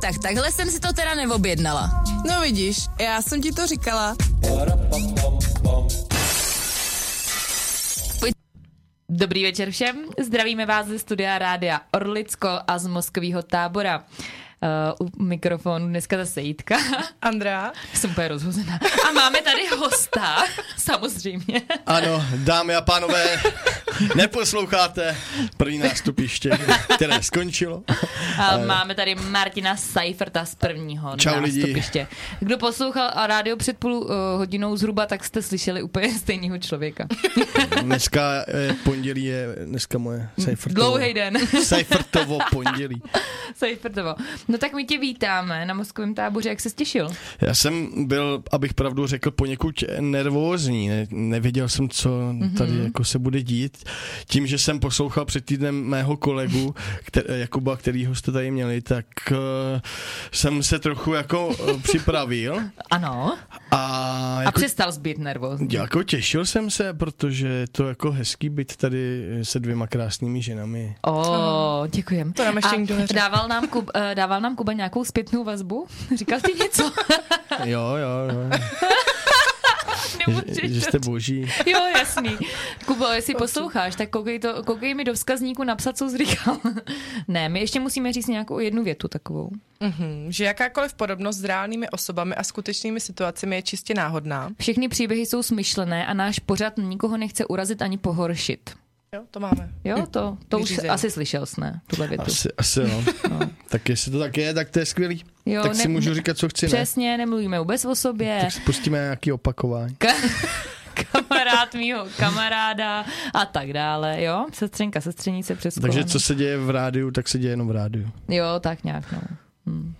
Tak takhle jsem si to teda neobjednala. No vidíš, já jsem ti to říkala. Dobrý večer všem, zdravíme vás ze studia Rádia Orlicko a z mozkového tábora. Uh, u mikrofonu dneska zase Jitka. Andrea. Jsem úplně rozhozená. A máme tady hosta, samozřejmě. Ano, dámy a pánové, neposloucháte první nástupiště, které skončilo. A máme tady Martina Seiferta z prvního Čau nástupiště. lidi. Kdo poslouchal a rádio před půl uh, hodinou zhruba, tak jste slyšeli úplně stejného člověka. Dneska je pondělí, je dneska moje Seifertovo. Dlouhý den. Seifertovo pondělí. Seifertovo. No tak my tě vítáme na mozkovém táboře, jak se těšil? Já jsem byl, abych pravdu řekl, poněkud nervózní. Ne, nevěděl jsem, co tady Mhm. jako se bude dít. Tím, že jsem poslouchal před týdnem mého kolegu, který, Jakuba, kterýho jste tady měli, tak uh, jsem se trochu jako uh, připravil. Ano. A, A jako, přestal zbyt nervózní. jako těšil jsem se, protože je to jako hezký být tady se dvěma krásnými ženami. O, děkujem. To nám ještě A dával nám, Kub, eh, dával nám Kuba nějakou zpětnou vazbu? Říkal ty něco? Jo, jo, jo. Že, že jste boží. Jo, jasný. Kubo, jestli posloucháš, tak koukej, to, koukej mi do vzkazníku napsat, co jsi říkal. ne, my ještě musíme říct nějakou jednu větu takovou. Mhm, že jakákoliv podobnost s reálnými osobami a skutečnými situacemi je čistě náhodná. Všechny příběhy jsou smyšlené a náš pořad nikoho nechce urazit ani pohoršit. Jo, to máme. Jo, to, to už Vyřízeno. asi slyšel jsi, ne? Tuhle větu. Asi, asi no. Tak jestli to tak je, tak to je skvělý. Jo, tak si ne- můžu říkat, co chci, ne? Přesně, nemluvíme vůbec o sobě. Tak si pustíme nějaký opakování. Ka- kamarád mýho kamaráda a tak dále, jo? Sestřenka, sestřenice přes Takže koleno. co se děje v rádiu, tak se děje jenom v rádiu. Jo, tak nějak, no.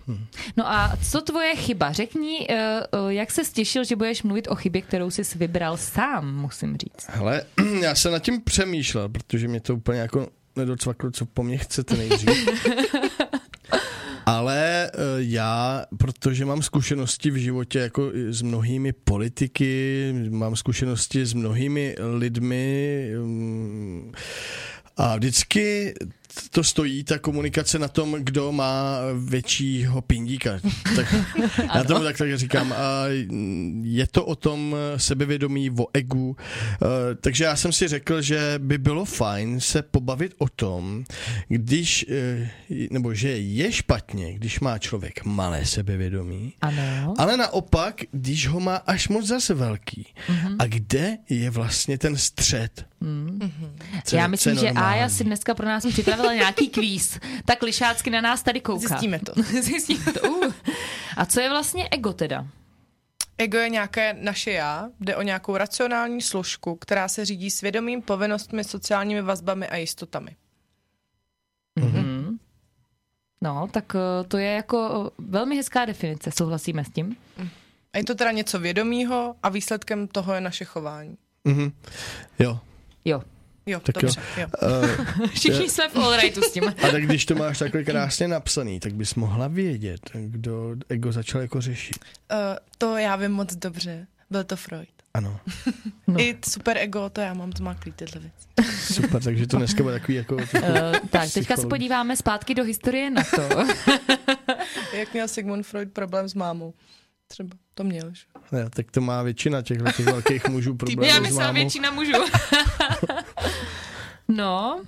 Hmm. No a co tvoje chyba? Řekni, uh, uh, jak se stěšil, že budeš mluvit o chybě, kterou jsi vybral sám, musím říct. Hele, já jsem nad tím přemýšlel, protože mě to úplně jako nedocvaklo, co po mně chcete nejdřív. Ale eh, já, protože mám zkušenosti v životě jako s mnohými politiky, mám zkušenosti s mnohými lidmi mm, a vždycky to stojí, ta komunikace na tom, kdo má většího pindíka. Tak, já tomu tak, tak říkám. A je to o tom sebevědomí, o egu. Eh, Takže já jsem si řekl, že by bylo fajn se pobavit o tom, když, eh, nebo že je špatně, když má člověk malé sebevědomí, Ano. ale naopak, když ho má až moc zase velký. A kde je vlastně ten střed? Co- Já co myslím, je že? Aja si dneska pro nás připravila nějaký kvíz. Tak lišácky na nás tady kouká. Zjistíme to. Zjistíme to. Uh. A co je vlastně ego teda? Ego je nějaké naše já, jde o nějakou racionální složku, která se řídí svědomím, povinnostmi, sociálními vazbami a jistotami. Mhm. No, tak eh, to je jako eh, velmi hezká definice, souhlasíme s tím? A je to teda něco vědomího a výsledkem toho je naše chování. Mhm. Jo. Jo. Jo, Tak jo. dobře. Jo. Uh, Všichni jsme v allrightu s tím. a tak když to máš takhle krásně napsaný, tak bys mohla vědět, kdo ego začal jako řešit. Uh, to já vím moc dobře. Byl to Freud. Ano, No. I super ego, to já mám zmaklý tyhle věci. super, takže to dneska bude takový jako... Uh, tak, teďka se podíváme zpátky do historie na to. Jak měl Sigmund Freud problém s mámou? Třeba to měl, že? Ne, tak to má většina těch velkých mužů Já problémů s myslím mámou. většina mužů. No,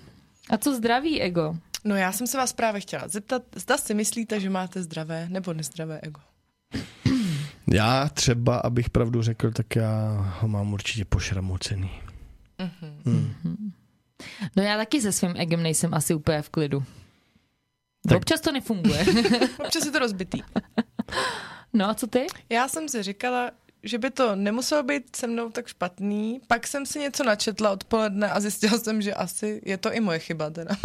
a co zdraví ego? No já jsem se vás právě chtěla zeptat, zda si myslíte, že máte zdravé nebo nezdravé ego? Já třeba, abych pravdu řekl, tak já ho mám určitě pošramocený. Hmm. No já taky se svým egem nejsem asi úplně v klidu. Tak. Občas to nefunguje. Občas je to rozbitý. No a co ty? Já jsem si říkala, že by to nemuselo být se mnou tak špatný. Pak jsem si něco načetla odpoledne a zjistila jsem, že asi je to i moje chyba teda.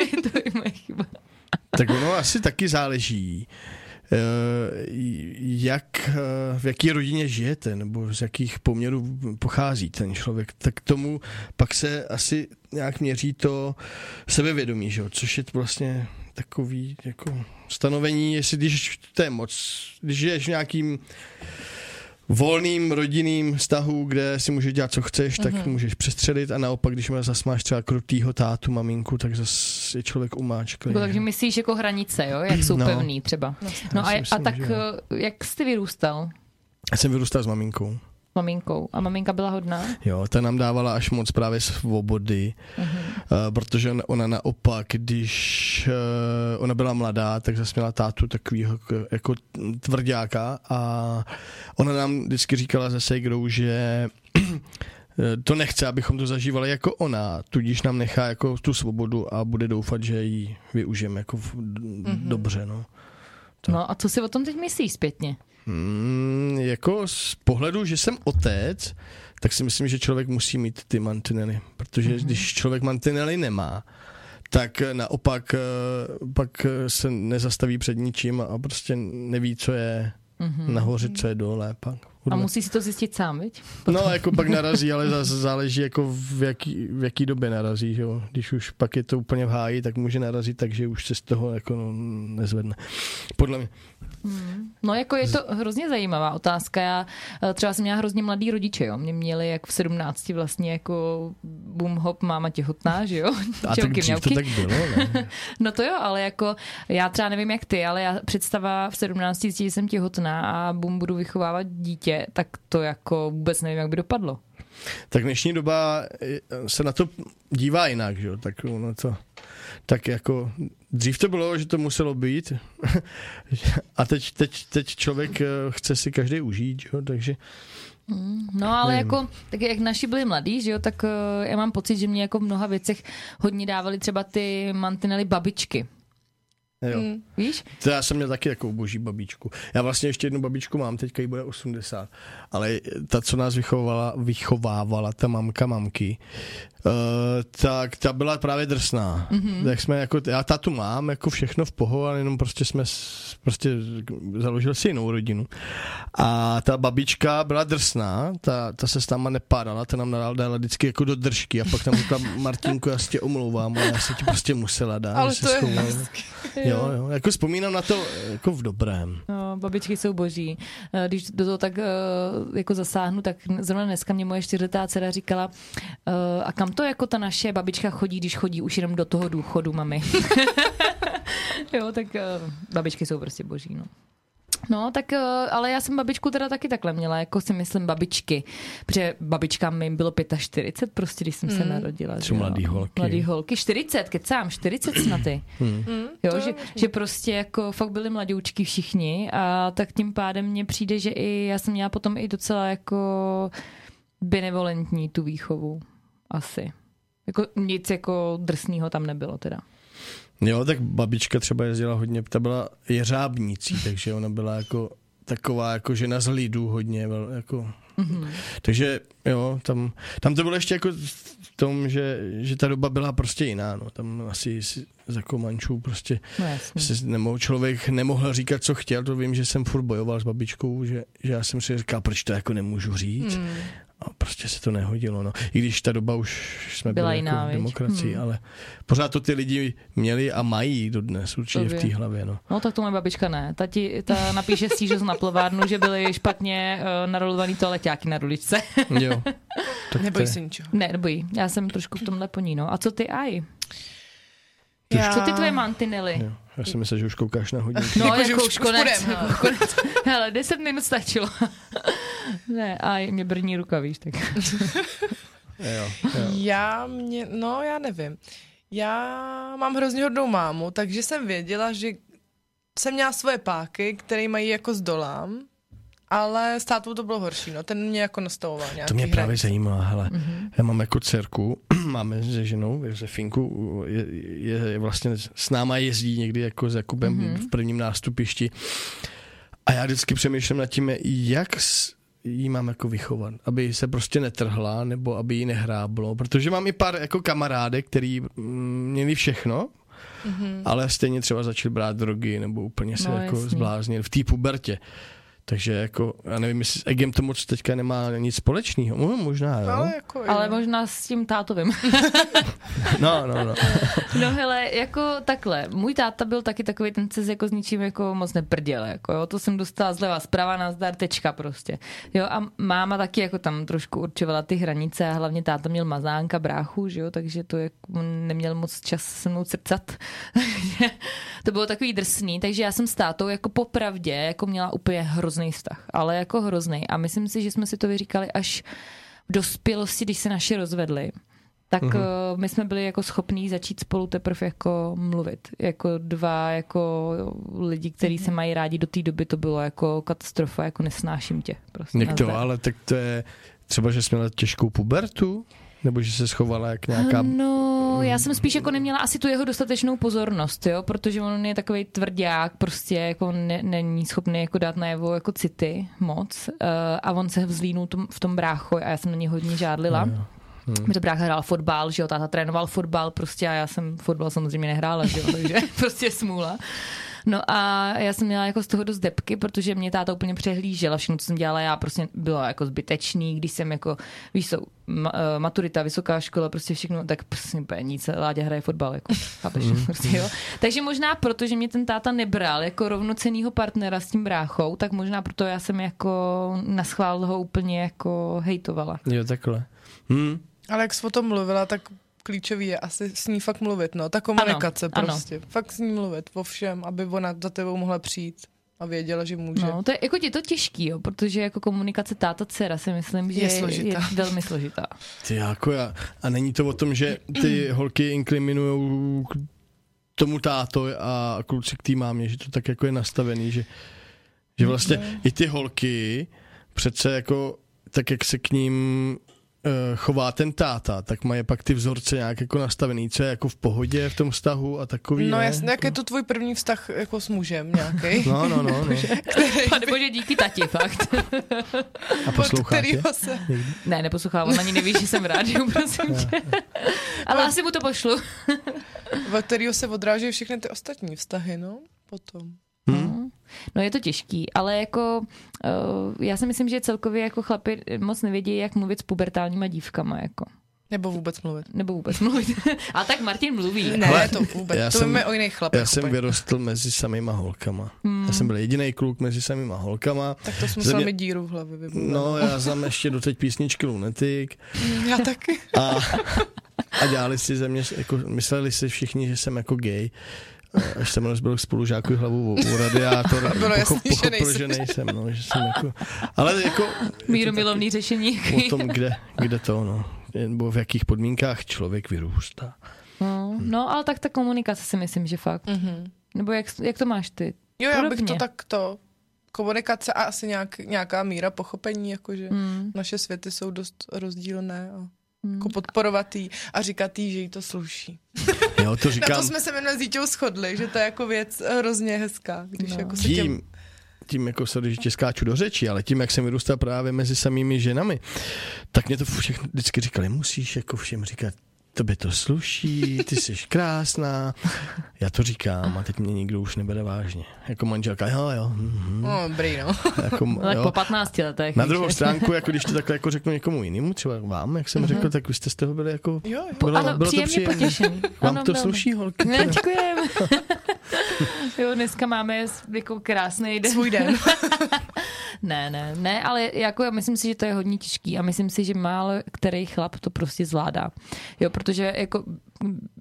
je to i moje chyba. Tak ono asi taky záleží, eh, jak, eh, v jaký rodině žijete, nebo z jakých poměrů pochází ten člověk, tak tomu pak se asi nějak měří to sebevědomí, že jo? což je vlastně takový jako stanovení, jestli když to je moc, když žiješ v nějakým volným rodinným vztahu, kde si můžeš dělat, co chceš, tak Mhm. můžeš přestřelit a naopak, když má zas máš třeba krutýho tátu, maminku, tak zase je člověk umáčklý. Jako, takže že? myslíš jako hranice, jo? Jak jsou No. pevný třeba. No Já a, si a myslím, tak že eh, jak jsi vyrůstal Já jsem vyrůstal s maminkou. Maminkou? A maminka byla hodná? Jo, ta nám dávala až moc právě svobody, Mhm. uh, protože ona, ona naopak, když uh, ona byla mladá, tak zase měla tátu takovýho jako tvrdáka a ona nám vždycky říkala ze Sejgrou, že eh, to nechce, abychom to zažívali jako ona, tudíž nám nechá jako tu svobodu a bude doufat, že ji využijeme jako v, mm-hmm. dobře, no. Tak. No a co si o tom teď myslíš zpětně? Hmm, jako z pohledu, že jsem otec, tak si myslím, že člověk musí mít ty mantinely, protože Mhm. mm-hmm. když člověk mantinely nemá, tak naopak eh, pak eh, se nezastaví před ničím a prostě neví, co je mm-hmm. nahoře, co je dole. Pak. Mhm. A musí si to zjistit sám, viď? No, jako pak narazí, ale zase záleží, jako v jaký, v jaký době narazí. Že jo? Když už pak je to úplně v háji, tak může narazit tak, že už se z toho jako no, nezvedne. Podle mě. No jako je to hrozně zajímavá otázka. Já eh, třeba jsem měla hrozně mladý rodiče, jo. Mě měli jak v 17 vlastně jako boom hop, máma těhotná, že jo. A tak dřív to tak bylo, ne? No to jo, ale jako já třeba nevím jak ty, ale já představa v 17 že jsem těhotná a bum budu vychovávat dítě, tak to jako vůbec nevím, jak by dopadlo. Tak dnešní doba eh, se na to dívá jinak, že jo? Tak ono to, tak jako dřív to bylo, že to muselo být a teď, teď, teď člověk eh, chce si každý užít, že jo? takže No ale Nevím. jako, tak jak naši byli mladí, že jo, tak eh, já mám pocit, že mě jako v mnoha věcech hodně dávali třeba ty mantinely babičky. Jo. Mm. Víš? To já jsem měl taky takovou boží babičku. Já vlastně ještě jednu babičku mám, teďka jí bude 80. Ale ta, co nás vychovala, vychovávala, ta mamka mamky, uh, tak ta byla právě drsná. Mm-hmm. Tak jsme jako, já tátu mám, jako všechno v poho, ale jenom prostě jsme prostě založil si jinou rodinu. A ta babička byla drsná, ta, ta se s náma nepádala, ta nám dala, dala vždycky jako do držky a pak tam řekla, Martinku, já se tě omlouvám, ale já se ti prostě musela dát. Ale to je schovala." hezky. Jo, jo, jako vzpomínám na to jako v dobrém. No, babičky jsou boží. Eh, Když do toho tak eh, jako zasáhnu, tak zrovna dneska mě moje čtyřletá dcera říkala, eh, a kam to jako ta naše babička chodí, když chodí už jenom do toho důchodu, mami. jo, tak eh, babičky jsou prostě boží, no. No, tak, eh, ale já jsem babičku teda taky takhle měla, jako si myslím babičky, protože babičkám mi bylo 45, prostě, když jsem se narodila. Jo. mladý holky. Mladý holky, 40, kecám, 40 snad ty. Mm, Jo, to že, že prostě jako fakt byli mladoučky všichni a tak tím pádem mně přijde, že i já jsem měla potom i docela jako benevolentní tu výchovu. Asi. Jako nic jako drsného tam nebylo teda. Jo, tak babička třeba jezdila hodně, ta byla jeřábnicí, takže ona byla jako taková jako žena z lidu hodně, jako, Mhm. takže jo, tam, tam to bylo ještě jako v tom, že, že ta doba byla prostě jiná, no, tam asi si- za Komančů prostě No jasně. si nemohl, člověk nemohl říkat, co chtěl, to vím, že jsem furt bojoval s babičkou, že, že já jsem si říkal, proč to jako nemůžu říct, Mm. A prostě se to nehodilo, no. I když ta doba už jsme Byla byli jiná, jako v demokracii, Hmm. ale pořád to ty lidi měli a mají dodnes určitě To v té hlavě, no. No tak to moje babička ne. Ta, ti, ta napíše stížnost na plovárnu, že byly špatně uh, narolovaný toaleťáky na ruličce. Jo. Tak to Neboj je- se ničeho. ne, nebojí. Já jsem trošku v tomhle po ní, no. A co ty, aj? Já... Co ty tvoje mantinely? Jo. Já jsem myslel, že už koukáš na hodinky. No, Jako, jako, že už- už už konec. půjdem, jako konec. Hele, 10 minut stačilo. ne, a mě brní ruka, víš, tak. Jo, jo. Já mě, no já nevím. Já mám hrozně hodnou mámu, takže jsem věděla, že jsem měla svoje páky, které mají jako zdolám, ale s tátou to bylo horší, no. Ten mě jako nastavoval nějaký To mě hranice. právě zajímá, hele. Mhm. Já mám jako dcerku, máme se ženou, Josefinku, je, je, je vlastně s náma jezdí někdy jako s Jakubem Mhm. v prvním nástupišti. A já vždycky přemýšlím nad tím, jak jí mám jako vychovat, aby se prostě netrhla, nebo aby jí nehráblo, protože mám i pár jako kamarádek, který mm, měli všechno, Mhm. ale stejně třeba začali brát drogy, nebo úplně se No, jako jasně. zbláznili v té pubertě. Takže jako, já nevím, jestli s Egem to moc teďka nemá nic společného. No, možná, jo. Ale, jako, Ale možná s tím tátovým. No, no, no. No hele, jako takhle, můj táta byl taky takový, ten se jako s ničím jako moc neprděl, jako jo, to jsem dostala zleva, zprava na zdar, tečka prostě. Jo a máma taky jako tam trošku určovala ty hranice a hlavně táta měl mazánka, bráchu, že jo, takže to jako neměl moc čas se mnou crcat. Takže to bylo takový drsný, takže já jsem s tátou jako popravdě jako měla úplně hrozný vztah, ale jako hrozný a myslím si, že jsme si to vyříkali až v dospělosti, když se naši rozvedli tak Mhm. mm-hmm. my jsme byli jako schopní začít spolu teprve jako mluvit. Jako dva jako lidi, kteří se mají rádi do té doby, to bylo jako katastrofa, jako nesnáším tě. Prostě Někdo, ale tak to je třeba, že jsi měla těžkou pubertu? Nebo že se schovala jak nějaká... No, já jsem spíš jako neměla asi tu jeho dostatečnou pozornost, jo, protože on je takový tvrdák, prostě jako ne, není schopný jako dát najevo jako city moc uh, a on se vzlínul tom, v tom brácho a já jsem na něj hodně žádlila. Jo. Hmm. Protože brácha hrál fotbal, že jo, táta trénoval fotbal prostě a já jsem fotbal samozřejmě nehrála, že jo, takže prostě smůla. No a já jsem měla jako z toho dost depky, protože mě táta úplně přehlížela všechno, co jsem dělala, já prostě bylo jako zbytečný, když jsem jako, víš ma, eh, maturita, vysoká škola, prostě všechno, tak prostě úplně nic, Láďa hraje fotbal, jako, chápeš, prostě, jo. Takže možná proto, že mě ten táta nebral jako rovnocenýho partnera s tím bráchou, tak možná proto já jsem jako na schvál ho úplně jako hejtovala. Jo, takhle. Hm. Ale jak jsi o tom mluvila, tak klíčový je asi s ní fakt mluvit, no. Ta komunikace Ano, prostě. Fakt s ní mluvit o všem, aby ona za tebou mohla přijít a věděla, že může. No, to je jako je to těžký, jo, protože jako komunikace táta dcera si myslím, že Je složitá. je velmi složitá. Ty jako já. A není to o tom, že ty holky inkliminují k tomu táto a kluci k té mámě, že to tak jako je nastavený, že, že vlastně i ty holky přece jako tak, jak se k ním chová ten táta, tak mají pak ty vzorce nějak jako nastavený, co je jako v pohodě v tom vztahu a takový, No ne? jasně, jak je to tvůj první vztah jako s mužem nějaký? No, no, no, no. Pane bože, díky tati, fakt. A kterého se... Ne, neposlouchám, on ani neví, že jsem v rádiu, prosím tě. Ale asi mu to pošlu. Od kterého se odrážejí všechny ty ostatní vztahy, no? Potom. Hm? No je to těžký, ale jako uh, já si myslím, že celkově jako chlapi moc nevědí, jak mluvit s pubertálníma dívkama, jako. Nebo vůbec mluvit. Nebo vůbec mluvit. A tak Martin mluví. Ne, Ale to vůbec. já to jsem- o jiných chlapech. Já jsem vyrostl mezi samýma holkama. Hmm. Já jsem byl jediný kluk mezi samýma holkama. Tak to jsem Země- musel mít díru v hlavě. vybudovat. No, já znám ještě doteď písničky Lunatic Já taky. a, a dělali si ze mě, jako, mysleli si všichni, že jsem jako gay. Až jsem rozbil spolužáku hlavu u, u radiátor, A bylo jasný, že nejsi. že nejsem, no, že jsem jako, ale jako, Míromilovný řešení. o tom, kde, kde to, no, nebo v jakých podmínkách člověk vyrůstá. No, no, ale tak ta komunikace si myslím, že fakt. Mhm. Nebo jak, jak to máš ty? Jo, já bych to takto. Komunikace a asi nějak, nějaká míra pochopení, jakože Hmm. naše světy jsou dost rozdílné a Hmm. Jako podporovat jí a říkat jí, že jí to sluší. Jo, to Na říkám, to jsme se minule s dítěou shodli, že to je jako věc hrozně hezká, když No. jako se tím, tím jako se když skáču do řeči, ale tím, jak jsem vyrůstal právě mezi samými ženami, tak mě to všechno vždycky říkali, musíš jako všem říkat, tobě to sluší, ty jsi krásná. Já to říkám a teď mě nikdo už nebere vážně. Jako manželka, jo, jo. mhm. No, dobrý, no. Jako, No, tak jo. po 15 letech. Na druhou stránku, jako když to takhle jako řeknu někomu jinému, třeba vám, jak jsem řekl, tak vy jste z toho byli jako... Jo, jo. Bylo- ano, bylo to příjemně příjemné. potěšený. Vám Ano, to velmi. sluší, holky? Ne, děkujem. jo, dneska máme jako krásný den. Svůj den. Ne, ne, ne, ale jako já myslím si, že to je hodně těžký a myslím si, že málo který chlap to prostě zvládá. Jo, protože jako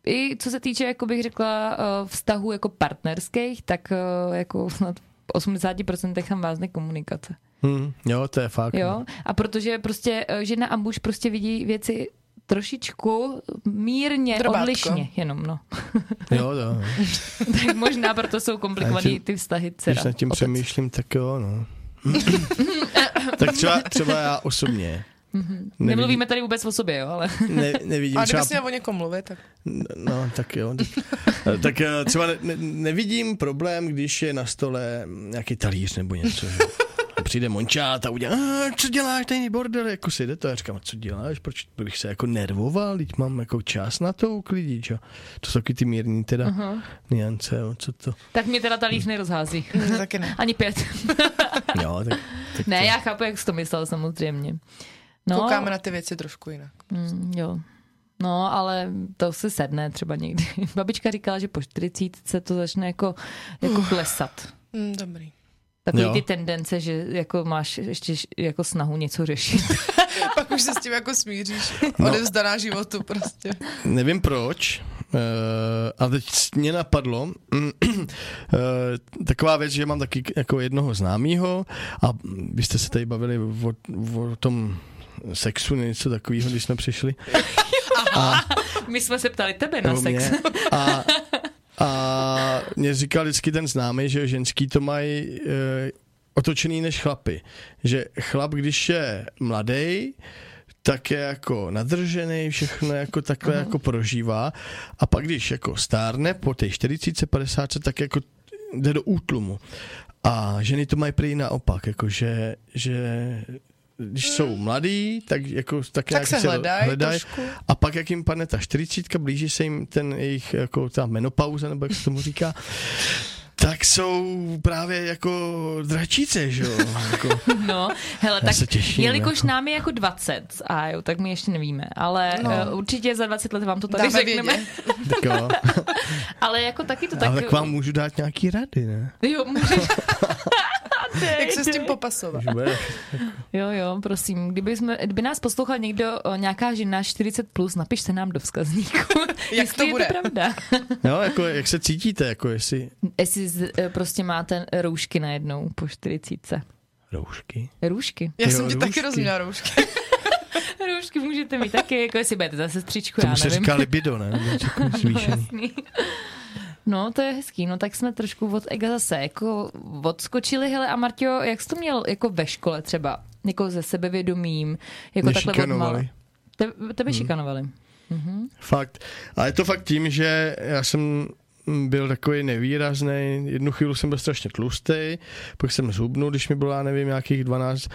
i co se týče, jako bych řekla, eh, vztahů jako partnerských, tak eh, jako snad v 80% tam vázne komunikace. Hm, jo, to je fakt. Jo? A protože prostě eh, žena a muž prostě vidí věci trošičku mírně Drbátko. odlišně jenom, no. Jo, jo. tak možná proto jsou komplikovaný tím- ty vztahy dcera. Když nad tím otec. přemýšlím, tak jo, no. tak třeba, třeba já osobně. Nevidím, Nemluvíme tady vůbec o sobě, jo, ale... ne, nevidím A třeba... kdybys měl o někom mluvit, tak No, tak jo. Tak, tak eh, třeba ne, ne, nevidím problém, když je na stole nějaký talíř nebo něco. Že? přijde Mončát a udělá, "A, co děláš, ten bordel, jako si jde to. Já říkám, co děláš, proč bych se jako nervoval, teď mám jako čas na to uklidit, čo? To jsou taky ty mírný teda uh-huh. niance, jo, co to. Tak mě teda talíř nerozhází. Ne, taky ne. Ani pět. Jo, tak, tak ne, to, já chápu, jak jsi to myslel samozřejmě. No, Koukáme na ty věci trošku jinak. mm, jo. No, ale to se sedne třeba někdy. Babička říkala, že po 40 se to začne jako, jako klesat. Mm, dobrý. Takový Jo. ty tendence, že jako máš ještě jako snahu něco řešit. Pak už se s tím jako smíříš. No. Odevzdaná životu prostě. Nevím proč, uh, ale teď mě napadlo uh, taková věc, že mám taky jako jednoho známýho a vy jste se tady bavili o, o tom sexu, něco takového, když jsme přišli. My jsme se ptali tebe na sex. mě. A, a mě říkal vždycky ten známý, že ženský to mají e, otočený než chlapy. Že chlap, když je mladý, tak je jako nadržený, všechno jako takhle jako prožívá a pak když jako stárne po té 40, 50, tak jako jde do útlumu. A ženy to mají prý naopak, jako že, že když jsou mladí, tak jako tak, nějak se hledají hledají trošku. a pak, jak jim padne ta 40, blíží se jim ten jejich, jako ta menopauza, nebo jak se tomu říká, tak jsou právě jako dračíce, že jo? Jako, No, hele, Já tak se těším, jelikož jako. nám je jako 20, a jo, tak my ještě nevíme, ale no. Uh, určitě za 20 let vám to tady Dáme řekneme. tak jo. Ale jako taky to Tak, tak... ale tak vám můžu dát nějaký rady, ne? Jo, můžeš. Jak se s tím popasovat? Jo, jo, prosím. Kdyby, jsme, kdyby nás poslouchal někdo, nějaká žena 40+, plus, napište nám do vzkazníku. jestli to je bude? to pravda. Jo, jako jak se cítíte, jako jestli Jestli z, eh, prostě máte roušky najednou po 40. roušky. Růžky. Já Jo, jsem ti taky růžky. rozuměla roušky. Růžky můžete mít taky, jako jestli budete za sestřičku, já Tomu se nevím. říká libido, ne? Zvýšený. Jasný. No, to je hezký. No, tak jsme trošku od ega zase jako odskočili. Hele, a Martio, jak jsi to měl jako ve škole třeba? Jako ze sebevědomím? Jako Mě takhle šikanovali. Te, tebe šikanovali. Fakt. A je to fakt tím, že já jsem byl takový nevýrazný. Jednu chvíli jsem byl strašně tlustý, pak jsem zhubnul, když mi bylo, já nevím, nějakých 12.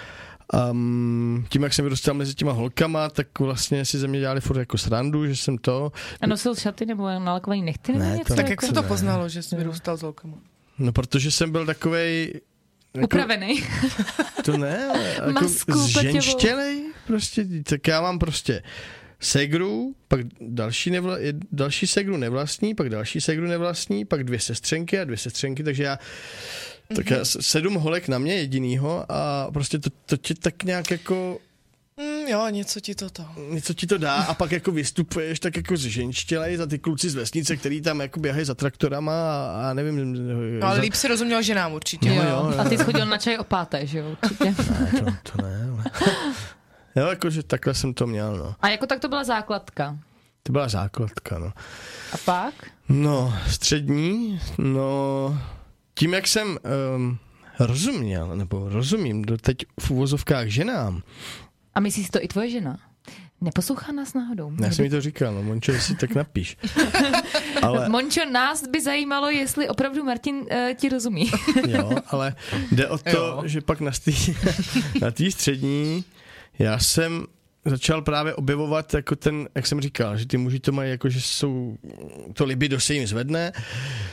Um, tím, jak jsem vyrůstal mezi těma holkama, tak vlastně si ze mě dělali furt jako srandu, že jsem to. A nosil šaty nebo nalakovaný nechty Ne, něco? to- Tak jak jako? se to Ne. poznalo, že jsi vyrůstal s holkama? No, protože jsem byl takovej... Jako, Upravený. To ne, ale jako Masku zženštělej prostě, tak já mám prostě segru, pak další, nevla, je- další segru nevlastní, pak další segru nevlastní, pak dvě sestřenky a dvě sestřenky, takže já tak já, s- sedm holek na mě jedinýho a prostě to, to ti tak nějak jako Mm, jo, něco ti toto. něco ti to dá a pak jako vystupuješ tak jako zženštělej za ty kluci z vesnice, který tam jako běhají za traktorama a, a nevím. No, ale za, líp si rozuměl ženám určitě. Jo, Jo, jo, jo. A ty jsi chodil na čaj o páté, že jo? Určitě. ne, to, to ne, ale... Jo, jakože takhle jsem to měl, no. A jako tak to byla základka. To byla základka, no. A pak? No, střední, no, tím, jak jsem um, rozuměl, nebo rozumím do teď v uvozovkách ženám, A myslíš si to i tvoje žena? Neposlouchá nás náhodou. já jsem mi to říkal, no, Mončo, jestli tak napíš. Ale, Mončo, nás by zajímalo, jestli opravdu Martin uh, ti rozumí. jo, ale jde o to, Jo. že pak na té na té střední já jsem začal právě objevovat jako ten, jak jsem říkal, že ty muži to mají jako, že jsou, to libido se jim zvedne,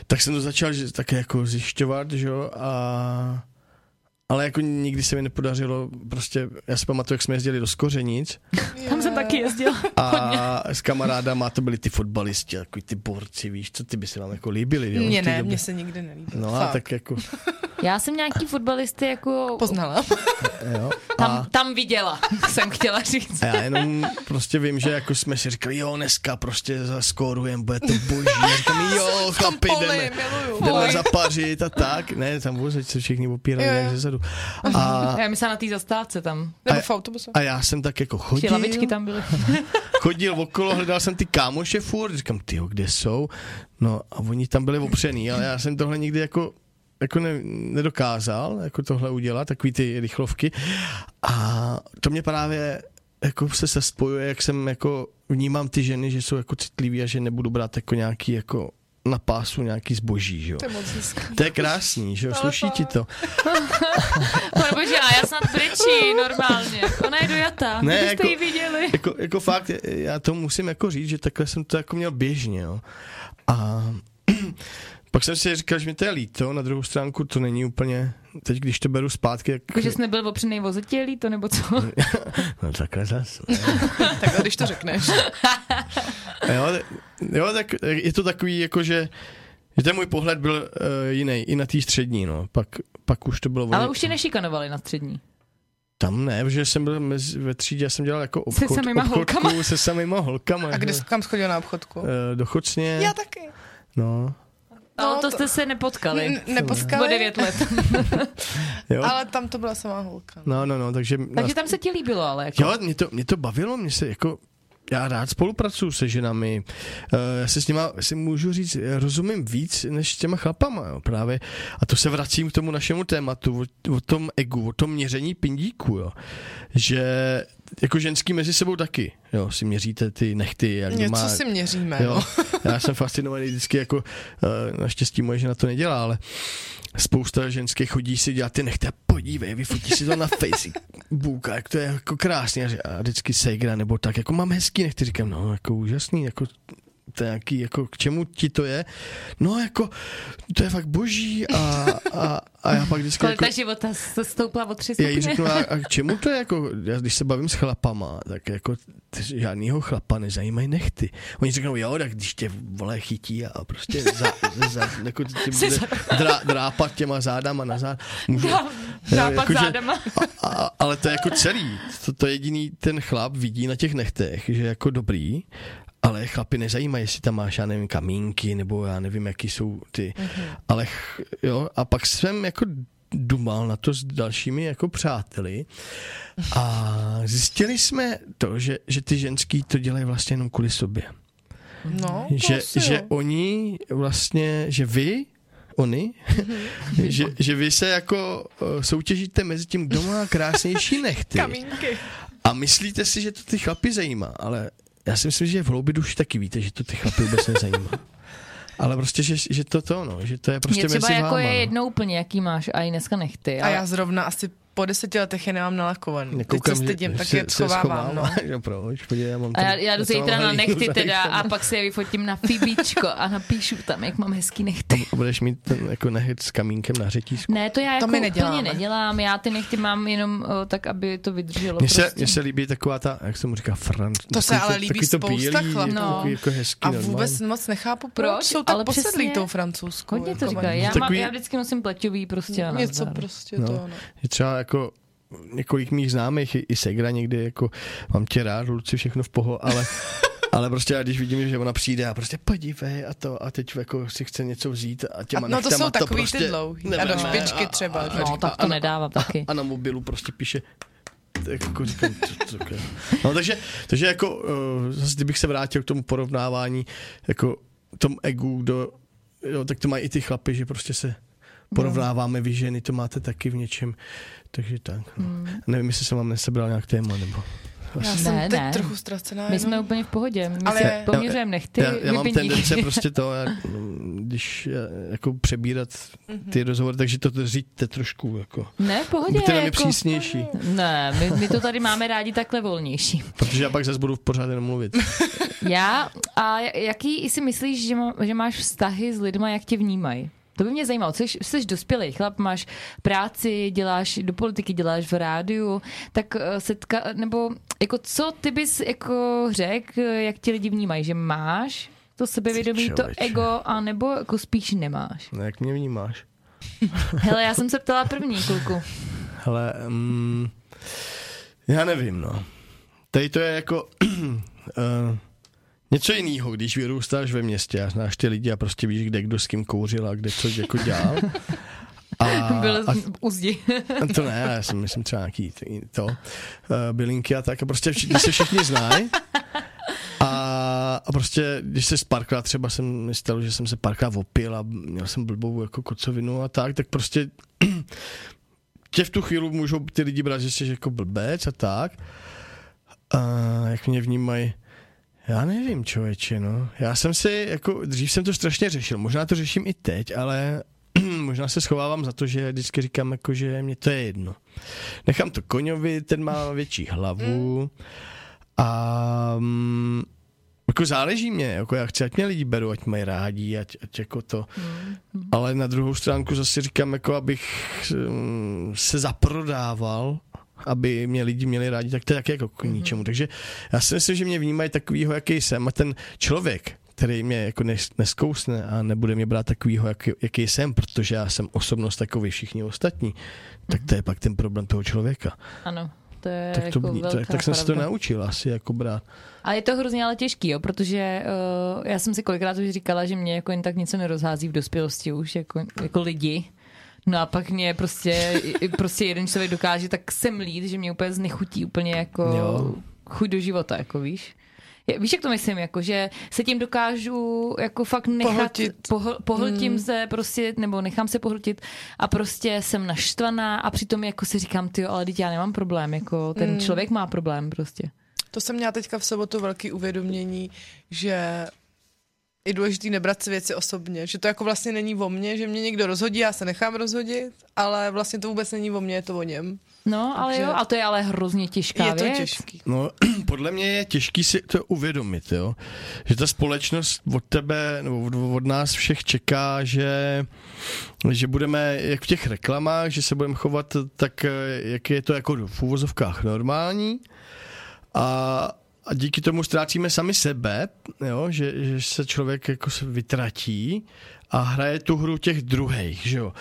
tak jsem to začal že, také jako zjišťovat, že jo, a ale jako nikdy se mi nepodařilo, prostě, já si pamatuju, jak jsme jezdili do Skořenic Tam jsem taky jezdil. a s kamarádama to byli ty fotbalisti, takový ty borci, víš, co ty by se nám jako líbili. jo, Mně ne, době. mně se nikdy nelíbí. No a Fakt. tak jako, Já jsem nějaký fotbalisty jako Poznala. jo. tam, A, tam viděla, jsem chtěla říct. a já jenom prostě vím, že jako jsme si říkali, jo, dneska prostě zaskórujem, bude to boží. A říkám, jo, chlapi, jdeme, miluju. jdeme zapařit a tak. Ne, tam vůbec se všichni opírali Jo, jo. Zezadu. A, Já myslela na té zastávce tam. Nebo A- v autobuse. a já jsem tak jako Ty chodil, lavičky tam byly. chodil okolo, hledal jsem ty kámoše furt, říkám, ty kde jsou? No a oni tam byli opřený, ale já jsem tohle nikdy jako jako ne, nedokázal jako tohle udělat, takový ty rychlovky. A to mě právě jako se se spojuje, jak jsem jako vnímám ty ženy, že jsou jako citlivý a že nebudu brát jako nějaký jako na pásu nějaký zboží, že jo. To je moc hezký. To je krásný, že jo, sluší ti to. Bože, a já snad brečí normálně. Ona je dojatá. Ne, Ne, Kdybyste jako- ji viděli. Jako, jako fakt, já to musím jako říct, že takhle jsem to jako měl běžně, jo. A pak jsem si říkal, že mi to je líto, na druhou stránku to není úplně, teď když to beru zpátky, jak... Jako, že jsi nebyl opřený vozetělí, to nebo co? No takhle zas. Tak a když to řekneš. Jo, jo, tak je to takový, jako že, že ten můj pohled byl uh, jiný, i na té střední, no. Pak, pak už to bylo... Ale už tě nešikanovali na střední. Tam ne, protože jsem byl mezi, ve třídě, já jsem dělal jako Se obchod, samýma obchodku holkama? se samýma holkama. A kde jsi, kam jsi chodil na obchodku? Eh, do Chocně, Já taky. no. Ale No, to to- jste se nepotkali. N- nepotkali, 9 let. Jo? ale tam to byla samá holka. No, no, no, takže... Takže tam se ti líbilo, ale jako. Jo, mě to, mě to bavilo, mě se jako já rád spolupracuju se ženami. Uh, já se s nima, si můžu říct, rozumím víc než s těma chlapama, jo, právě. A to se vracím k tomu našemu tématu, o, o tom egu, o tom měření pindíku, jo. Že jako ženský mezi sebou taky, jo, si měříte ty nechty, jak Něco má, si měříme, Jo, no. já jsem fascinovaný vždycky jako, uh, naštěstí moje žena to nedělá, ale spousta ženských chodí si dělat ty nechte, podívej, vyfotí si to na Facebook, a jak to je jako krásný a, že- a vždycky sejgra nebo tak, jako mám hezký nechty, říkám, no jako úžasný, jako to nějaký, jako k čemu ti to je? No jako, to je fakt boží a, a, a já pak vždycky Kvalita jako, života se stoupla o tři já jí stupně. řeknu, a, a k čemu to je jako, já, když se bavím s chlapama, tak jako žádnýho chlapa nezajímají nechty. Oni řeknou, jo, tak když tě vole chytí a prostě za, za, jako tě bude drá, drápat těma zádama na zád. Můžu, Drápat jakože- zádama. a, a, ale to je jako celý. To, to jediný ten chlap vidí na těch nechtech, že je jako dobrý, ale chlapi nezajímají, jestli tam máš, já nevím, kamínky, nebo já nevím, jaký jsou ty. Mm-hmm. Ale ch, jo, a pak jsem jako dumal na to s dalšími jako přáteli a zjistili jsme to, že, že ty ženský to dělají vlastně jenom kvůli sobě. No, že, asi že oni vlastně, že vy, oni, že, že vy se jako uh, soutěžíte mezi tím, kdo má krásnější nechty. Kamínky. A myslíte si, že to ty chlapy zajímá, ale já si myslím, že v hloubi duši taky víte, že to ty chlapy vůbec nezajímá. Ale prostě, že, že to to, no, že to je prostě Mě třeba mezi jako váma, je no. jedno úplně, jaký máš a i dneska nechty. A Ale... já zrovna asi po deseti letech je nemám nalakovaný. Teď Nekoukám, se že stydím, tak se- je se schovávám, no. že proč? Podívej, já mám A já, já jdu zítra na nechty teda a pak si je vyfotím na Fibičko a napíšu tam, jak mám hezký nechty. A budeš mít ten jako nehet s kamínkem na řetízku. Ne, to já jako my úplně neděláme. nedělám. Já ty nechty mám jenom o, tak, aby to vydrželo. Mně se, prostě. mně se líbí taková ta, jak se mu říká, franc. To se ale líbí to spousta chlapů. jako, No. jako hezký, A vůbec moc nechápu, proč, jsou tak Ale posedlí tou francouzskou. Hodně to jako říká. mají. Já, vždycky nosím pleťový prostě. Něco prostě No. to, no. Je třeba jako několik mých známých, i, i Segra někdy, jako mám tě rád, Luci, všechno v poho, ale ale prostě já když vidím, že ona přijde a prostě podívej a to a teď jako si chce něco vzít a těma A no to jsou takový prostě ty dlouhý. A do špičky třeba, že? No, tak to a, na- nedávám a, taky. A na mobilu prostě píše tak jako říkám, co, co, no, takže, takže jako uh, zase kdybych se vrátil k tomu porovnávání jako tom egu, kdo, jo, tak to mají i ty chlapy, že prostě se porovnáváme, vy ženy to máte taky v něčem, takže tak. No. Hmm. Nevím, jestli jsem vám nesebral nějak téma, nebo... Já Ne, jsem teď ne. trochu ztracená. My jsme úplně v pohodě. My Ale- si poměřujeme nechty, já, já mám tendence prostě to, mm, když já, jako přebírat Mhm. ty rozhovory, takže to říďte trošku, jako. Ne, v pohodě. Buďte na mě jako... přísnější, Ne, my, my to tady máme rádi takhle volnější. protože já pak zase budu pořád jenom mluvit. Já, a jaký si myslíš, že, má, že máš vztahy s lidma, jak tě vnímají? To by mě zajímalo. Jsi, jsi dospělý chlap, máš práci, děláš do politiky, děláš v rádiu, tak eh, setka, nebo jako co ty bys jako řekl, jak ti lidi vnímají, že máš to sebevědomí, to ego, a nebo jako spíš nemáš? No, jak mě vnímáš? Hele, já jsem se ptala první, kluku. Hele, mm, já nevím, no. Tady to je jako uh, něco jiného, když vyrůstáš ve městě a znáš ty lidi a prostě víš, kde kdo s kým kouřil a kde co jako dělal. A, Byl a v uzdi. to ne, já jsem myslím třeba nějaký to, uh, bylinky a tak a prostě všichni se všichni znají. A, a prostě, když se párkrát třeba jsem myslel, že jsem se párkrát opil a měl jsem blbou jako kocovinu a tak, tak prostě tě v tu chvíli můžou ty lidi brát, že jsi jako blbec a tak. A jak mě vnímají, Já nevím, člověče, no. Já jsem si, jako, dřív jsem to strašně řešil, možná to řeším i teď, ale možná se schovávám za to, že vždycky říkám, jako, že mě to je jedno. Nechám to koňovi, ten má větší hlavu a mm, jako záleží mě, jako já chci, ať mě lidi berou, ať mají rádi, ať, ať jako to, ale na druhou stránku zase říkám, jako abych mm, se zaprodával, aby mě lidi měli rádi, tak to je taky jako k ničemu. Takže já si myslím, že mě vnímají takovýho, jaký jsem a ten člověk, který mě jako nes- neskousne a nebude mě brát takovýho, jak, jaký jsem, protože já jsem osobnost takový všichni ostatní, tak to je pak ten problém toho člověka. Ano, to je Tak, to, jako tak, velká tak jsem se to pravda. naučil asi jako brát. A je to hrozně ale těžký, jo, protože uh, já jsem si kolikrát už říkala, že mě jako jen tak něco nerozhází v dospělosti už jako, jako lidi. No a pak mě prostě, i- prostě jeden člověk dokáže tak semlít, že mě úplně znechutí úplně jako Jo. chuť do života, jako víš. Je, víš, jak to myslím, jako, že se tím dokážu jako fakt nechat, Pohltit. pohl, pohltím hmm. se prostě, nebo nechám se pohltit a prostě jsem naštvaná a přitom jako si říkám, ty ale teď já nemám problém, jako ten hmm. člověk má problém prostě. To jsem měla teďka v sobotu velký uvědomění, že je důležitý nebrat si věci osobně, že to jako vlastně není o mně, že mě někdo rozhodí, já se nechám rozhodit, ale vlastně to vůbec není o mně, je to o něm. No, ale Takže- jo, a to je ale hrozně těžká je to věc. těžký. No, podle mě je těžký si to uvědomit, jo? že ta společnost od tebe nebo od, od nás všech čeká, že, že budeme, jak v těch reklamách, že se budeme chovat tak, jak je to jako v úvozovkách normální a, a díky tomu ztrácíme sami sebe, jo? Že, že se člověk jako se vytratí a hraje tu hru těch druhých, že jo.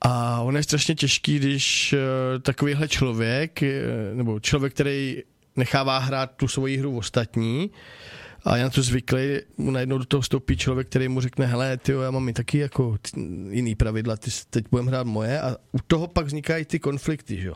A on je strašně těžký, když uh, takovýhle člověk, eh, nebo člověk, který nechává hrát tu svoji hru ostatní, a já na to zvyklý, najednou do toho vstoupí člověk, který mu řekne, hele, ty já mám i taky jako jiný pravidla, ty teď budeme hrát moje a u toho pak vznikají ty konflikty, že jo.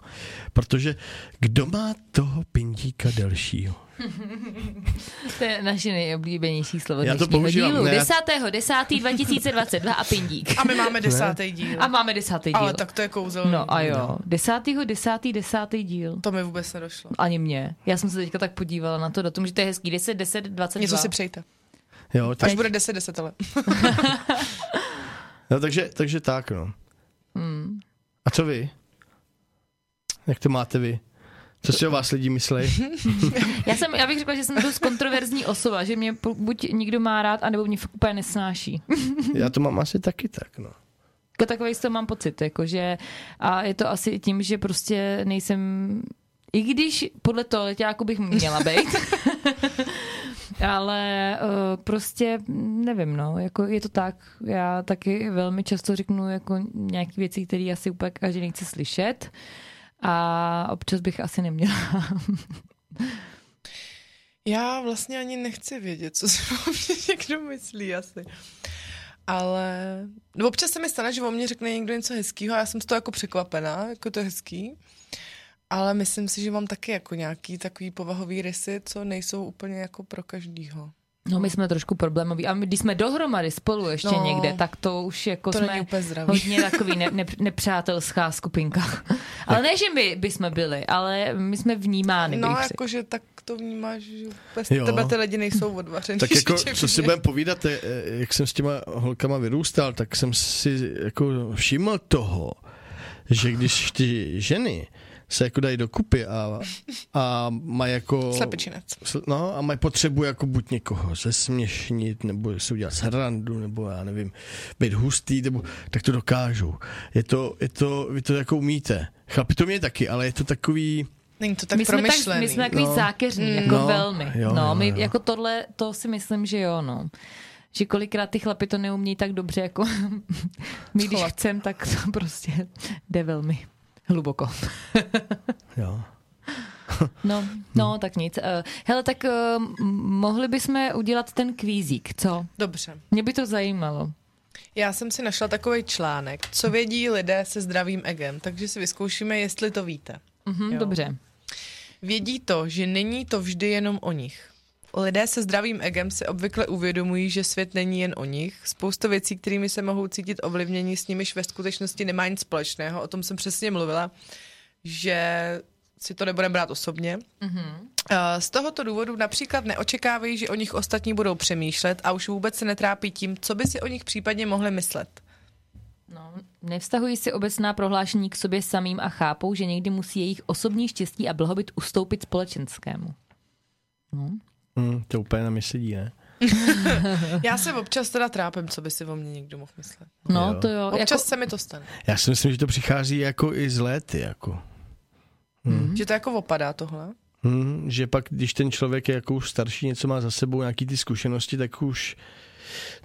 Protože kdo má toho pindíka delšího? To je naše nejoblíbenější slovo Já to používám, dílu. ne, já- 10. 10. 2022 a pindík. A my máme desátý díl. A máme desátý díl. Ale tak to je kouzelný. No a jo, desátýho, desátý, desátý díl. To mi vůbec nedošlo. Ani mě. Já jsem se teďka tak podívala na to datum, že to je hezký. 10, 10, 22. Něco si přejte. Jo, tak, Až bude 10, 10, ale. no, takže, takže tak, no. Hmm. A co vy? Jak to máte vy? Co si o vás lidi myslí? Já, jsem, já bych řekla, že jsem dost kontroverzní osoba, že mě buď někdo má rád, anebo mě fakt úplně nesnáší. Já to mám asi taky tak, no. Jako takový z toho mám pocit, jako že a je to asi tím, že prostě nejsem, i když podle toho letáku bych měla být, ale uh, prostě nevím, no, jako je to tak, já taky velmi často řeknu jako nějaké věci, které asi úplně každý nechce slyšet a občas bych asi neměla. Já vlastně ani nechci vědět, co si o mě někdo myslí asi. Ale no občas se mi stane, že o mě řekne někdo něco hezkého a já jsem z toho jako překvapená, jako to je hezký. Ale myslím si, že mám taky jako nějaký takový povahový rysy, co nejsou úplně jako pro každýho. No my jsme trošku problémoví a my, když jsme dohromady spolu ještě No. někde, tak to už jako To jsme hodně takový ne, ne, nepřátelská skupinka. Ale ne, že my bychom byli, ale my jsme vnímány. No, jakože tak to vnímáš, že bez Jo. tebe ty lidi nejsou odvařený. Tak jako, co si budeme povídat, je, jak jsem s těma holkama vyrůstal, tak jsem si jako všiml toho, že když ty ženy se jako dají dokupy a, a mají jako... Slepičinec. sl- No a mají potřebu jako buď někoho zesměšnit, nebo si udělat srandu, nebo já nevím, být hustý, nebo tak to dokážou. Je to, je to, vy to jako umíte. Chlapi to mě taky, ale je to takový... Není to tak my jsme, tak, promyšlený. my jsme takový No. zákeřní, Mm. jako No, no, velmi. jo, no, jo, my jo. jako tohle, to si myslím, že jo, no. Že kolikrát ty chlapy to neumí tak dobře, jako my když chcem, tak to prostě jde velmi hluboko. Jo. No, no, tak nic. Uh, hele, tak uh, mohli bychom udělat ten kvízík, co? Dobře. Mě by to zajímalo. Já jsem si našla takový článek, co vědí lidé se zdravým egem, takže si vyzkoušíme, jestli to víte. Mhm, Jo. dobře. Vědí to, že není to vždy jenom o nich. Lidé se zdravým egem si obvykle uvědomují, že svět není jen o nich. Spousta věcí, kterými se mohou cítit ovlivněni, s nimiž ve skutečnosti nemá nic společného. O tom jsem přesně mluvila, že si to nebudeme brát osobně. Mm-hmm. Z tohoto důvodu například neočekávají, že o nich ostatní budou přemýšlet a už vůbec se netrápí tím, co by si o nich případně mohli myslet. No, nevztahují si obecná prohlášení k sobě samým a chápou, že někdy musí jejich osobní štěstí a blahobyt ustoupit společenskému. No. Mm, to úplně na mě sedí, ne? Já se občas teda trápím, co by si o mě někdo mohl myslet. No, jo. to jo. Občas jako... se mi to stane. Já si myslím, že to přichází jako i z léty, jako. Hmm. Že to jako opadá tohle? Hmm, že pak, když ten člověk je jako už starší, něco má za sebou, nějaký ty zkušenosti, tak už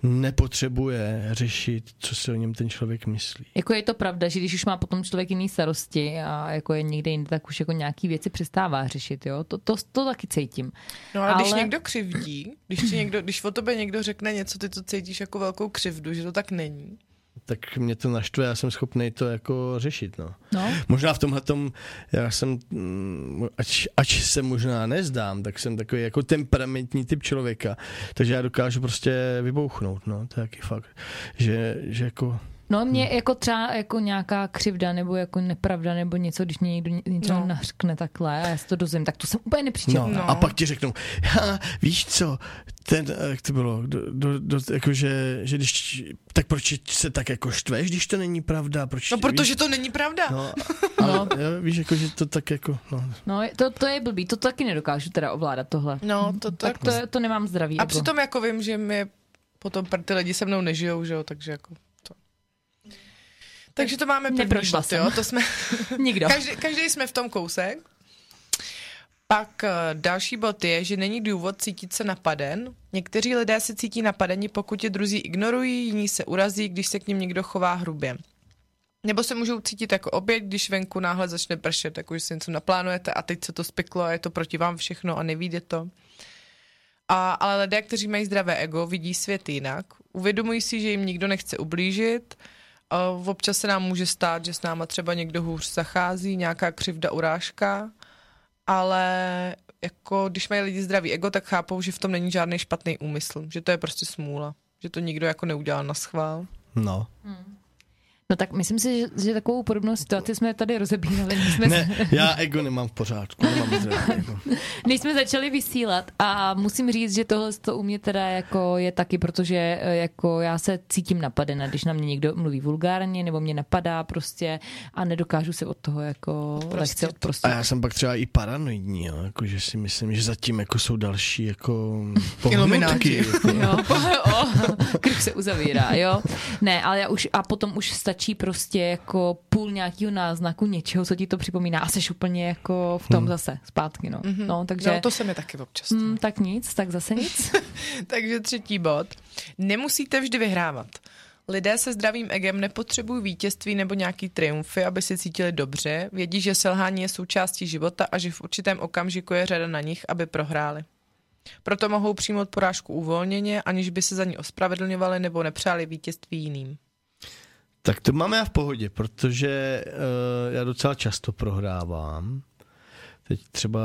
nepotřebuje řešit, co si o něm ten člověk myslí. Jako je to pravda, že když už má potom člověk jiný starosti a jako je někde jinde, tak už jako nějaký věci přestává řešit, jo? To, to, to taky cítím. No ale, ale, když někdo křivdí, když, ti někdo, když o tobě někdo řekne něco, ty to cítíš jako velkou křivdu, že to tak není tak mě to naštve, já jsem schopný to jako řešit, no. no. Možná v tomhle tom, já jsem, mm, ač, ač se možná nezdám, tak jsem takový jako temperamentní typ člověka, takže já dokážu prostě vybouchnout, no, to je taky fakt, že, že jako No mě hmm. jako třeba jako nějaká křivda nebo jako nepravda nebo něco, když mě někdo něco no. nařkne takhle a já si to dozvím, tak to jsem úplně nepřičetná. No. no. A pak ti řeknou, ha, víš co, ten, eh, jak to bylo, do, do, do, jako že, že když, tak proč se tak jako štveš, když to není pravda? Proč, no protože víš? to není pravda. No, ale, no. Jo, víš, jako, že to tak jako, no. No to, to je blbý, to taky nedokážu teda ovládat tohle. No, to, to tak to, to nemám zdraví. A jako. přitom jako vím, že mi potom ty lidi se mnou nežijou, že jo, takže jako takže to máme první bod, jo? To jsme... Nikdo. každý, každý jsme v tom kousek. Pak uh, další bod je, že není důvod cítit se napaden. Někteří lidé se cítí napadeni, pokud je druzí ignorují, jiní se urazí, když se k ním někdo chová hrubě. Nebo se můžou cítit jako oběť, když venku náhle začne pršet, jako že si něco naplánujete a teď se to spiklo a je to proti vám všechno a nevíde to. A, ale lidé, kteří mají zdravé ego, vidí svět jinak. Uvědomují si, že jim nikdo nechce ublížit, občas se nám může stát, že s náma třeba někdo hůř zachází, nějaká křivda, urážka, ale jako když mají lidi zdravý ego, tak chápou, že v tom není žádný špatný úmysl, že to je prostě smůla, že to nikdo jako neudělal na schvál. No. Hmm. No tak myslím si, že, že takovou podobnou situaci jsme tady rozebírali. Jsme ne, já ego nemám v pořádku. Nemám ego. Než jsme začali vysílat a musím říct, že tohle to u mě teda jako je taky, protože eh, jako já se cítím napadena, když na mě někdo mluví vulgárně nebo mě napadá prostě a nedokážu se od toho jako prostě lehce odprostit. A já jsem pak třeba i paranoidní, jo, jako že si myslím, že zatím jako jsou další jako pohnutky. Jako. jo, o, kruh se uzavírá, jo. Ne, ale já už a potom už stačí stačí prostě jako půl nějakého náznaku něčeho, co ti to připomíná a jsi úplně jako v tom hmm. zase zpátky, no. Mm-hmm. no takže, no, to se mi taky občas. Mm, tak nic, tak zase nic. takže třetí bod. Nemusíte vždy vyhrávat. Lidé se zdravým egem nepotřebují vítězství nebo nějaký triumfy, aby se cítili dobře. Vědí, že selhání je součástí života a že v určitém okamžiku je řada na nich, aby prohráli. Proto mohou přijmout porážku uvolněně, aniž by se za ní ospravedlňovali nebo nepřáli vítězství jiným. Tak to máme já v pohodě, protože uh, já docela často prohrávám. Teď třeba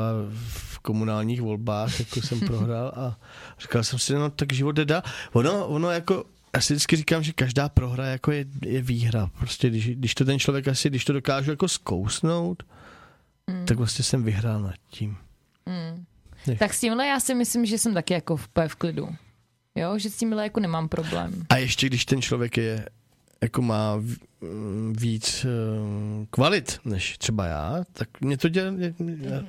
v komunálních volbách, jako jsem prohrál a říkal jsem si, no tak život jde Ono, ono jako, já si vždycky říkám, že každá prohra jako je, je výhra. Prostě když, když to ten člověk asi, když to dokážu jako zkousnout, mm. tak vlastně jsem vyhrál nad tím. Mm. Tak s tímhle já si myslím, že jsem taky jako v, v klidu. Jo, že s tímhle jako nemám problém. A ještě když ten člověk je jako má víc eh, kvalit než třeba já, tak mě to dělá,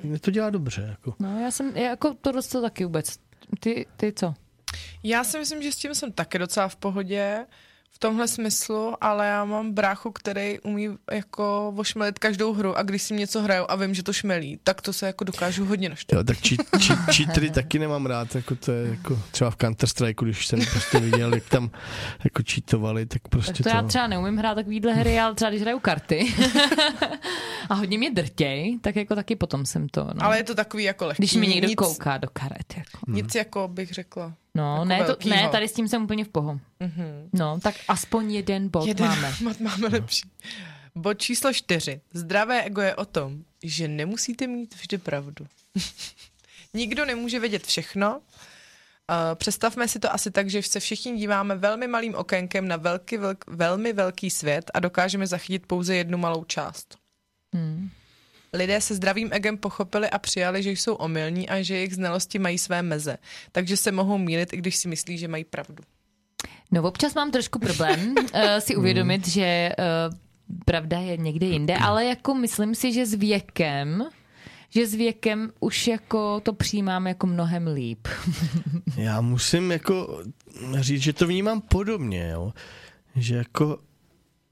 mě to dělá dobře. Jako. No já jsem, jako to to taky vůbec. Ty, ty co? Já si myslím, že s tím jsem taky docela v pohodě v tomhle smyslu, ale já mám bráchu, který umí jako ošmelit každou hru a když si něco hraju a vím, že to šmelí, tak to se jako dokážu hodně naštvat. Jo, tak cheatery taky nemám rád, jako to je jako třeba v Counter Strike, když jsem prostě viděl, jak tam jako cheatovali, tak prostě tak to, to... já třeba neumím hrát takovýhle hry, ale třeba když hraju karty a hodně mě drtěj, tak jako taky potom jsem to. No. Ale je to takový jako lehký. Když mi někdo nic, kouká do karet. Jako. Nic jako bych řekla. No, jako ne, to, ne, tady s tím jsem úplně v poho. Mm-hmm. No, tak aspoň jeden bod jeden máme. Bod máme lepší. Bod číslo čtyři. Zdravé ego je o tom, že nemusíte mít vždy pravdu. Nikdo nemůže vědět všechno. Uh, představme si to asi tak, že se všichni díváme velmi malým okénkem na velký, velk, velmi velký svět a dokážeme zachytit pouze jednu malou část. Hmm. Lidé se zdravým egem pochopili a přijali, že jsou omylní a že jejich znalosti mají své meze. Takže se mohou mílit, i když si myslí, že mají pravdu. No občas mám trošku problém uh, si uvědomit, že uh, pravda je někde jinde, ale jako myslím si, že s věkem že s věkem už jako to přijímám jako mnohem líp. Já musím jako říct, že to vnímám podobně, jo. Že jako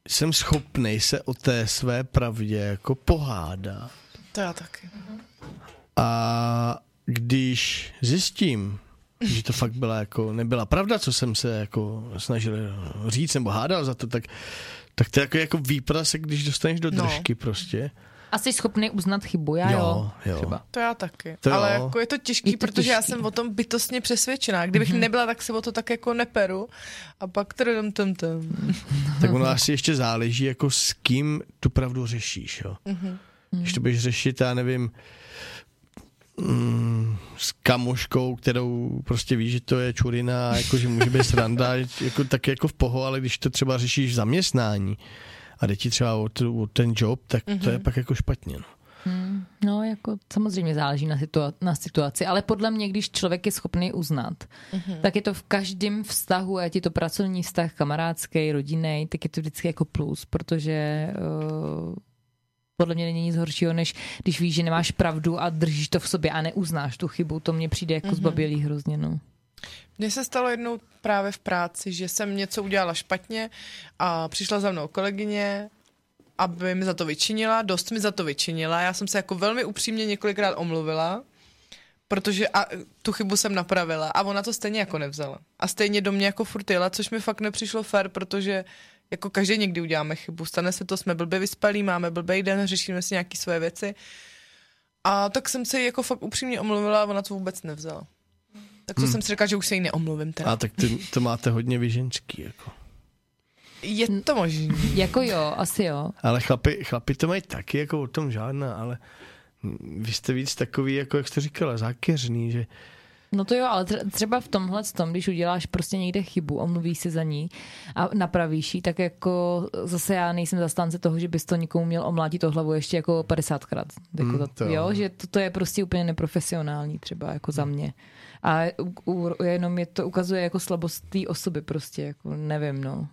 jsem schopný se o té své pravdě jako pohádat. To já taky. A když zjistím, že to fakt byla jako, nebyla pravda, co jsem se jako snažil říct nebo hádal za to, tak, tak to je jako, jako výprasek, když dostaneš do No. držky prostě. A jsi schopný uznat chybu, já jo. Jo, jo. Třeba. To já taky. To jo. Ale jako je to těžký, Je to protože já těžký. jsem o tom bytostně přesvědčená. Kdybych Mhm. mm-hmm. nebyla, tak si o to tak jako neperu. A pak trdem tum tum. Tak ono asi ještě záleží, jako s kým tu pravdu řešíš, jo. Mhm. Když to budeš řešit, já nevím, mm, s kamoškou, kterou prostě víš, že to je čurina, jako, že může být sranda, jako, tak jako v poho, ale když to třeba řešíš v zaměstnání a jde ti třeba o, tu, o ten job, tak to je pak jako špatně. No. No, jako samozřejmě záleží na, situa- na situaci, ale podle mě, když člověk je schopný uznat, mm-hmm. tak je to v každém vztahu, ať je to pracovní vztah, kamarádský, rodinný, tak je to vždycky jako plus, protože uh, podle mě není nic horšího, než když víš, že nemáš pravdu a držíš to v sobě a neuznáš tu chybu. To mně přijde jako mm-hmm. zbabělý hrozně, no. Mně se stalo jednou právě v práci, že jsem něco udělala špatně a přišla za mnou kolegyně, aby mi za to vyčinila, dost mi za to vyčinila. Já jsem se jako velmi upřímně několikrát omluvila, protože a, tu chybu jsem napravila a ona to stejně jako nevzala. A stejně do mě jako furt jela, což mi fakt nepřišlo fér, protože jako každý někdy uděláme chybu. Stane se to, jsme blbě vyspalí, máme blbý den, řešíme si nějaké svoje věci. A tak jsem se jako fakt upřímně omluvila a ona to vůbec nevzala. Tak to hmm. jsem si řekla, že už se jí neomluvím teda. A tak ty, to máte hodně vyženský, jako. Je to možný. Jako jo, asi jo. Ale chlapi, chlapi to mají taky, jako o tom žádná, ale vy jste víc takový, jako jak jste říkala, zákeřný, že No to jo, ale tře- třeba v tomhle tom, když uděláš prostě někde chybu, omluvíš si za ní a napravíš ji, tak jako zase já nejsem zastánce toho, že bys to někomu měl omlátit o hlavu ještě jako 50krát. Jako Hmm, za, to jo. jo, že to, to je prostě úplně neprofesionální třeba jako za mě. A u, u, jenom je to ukazuje jako slabost té osoby prostě, jako nevím, no.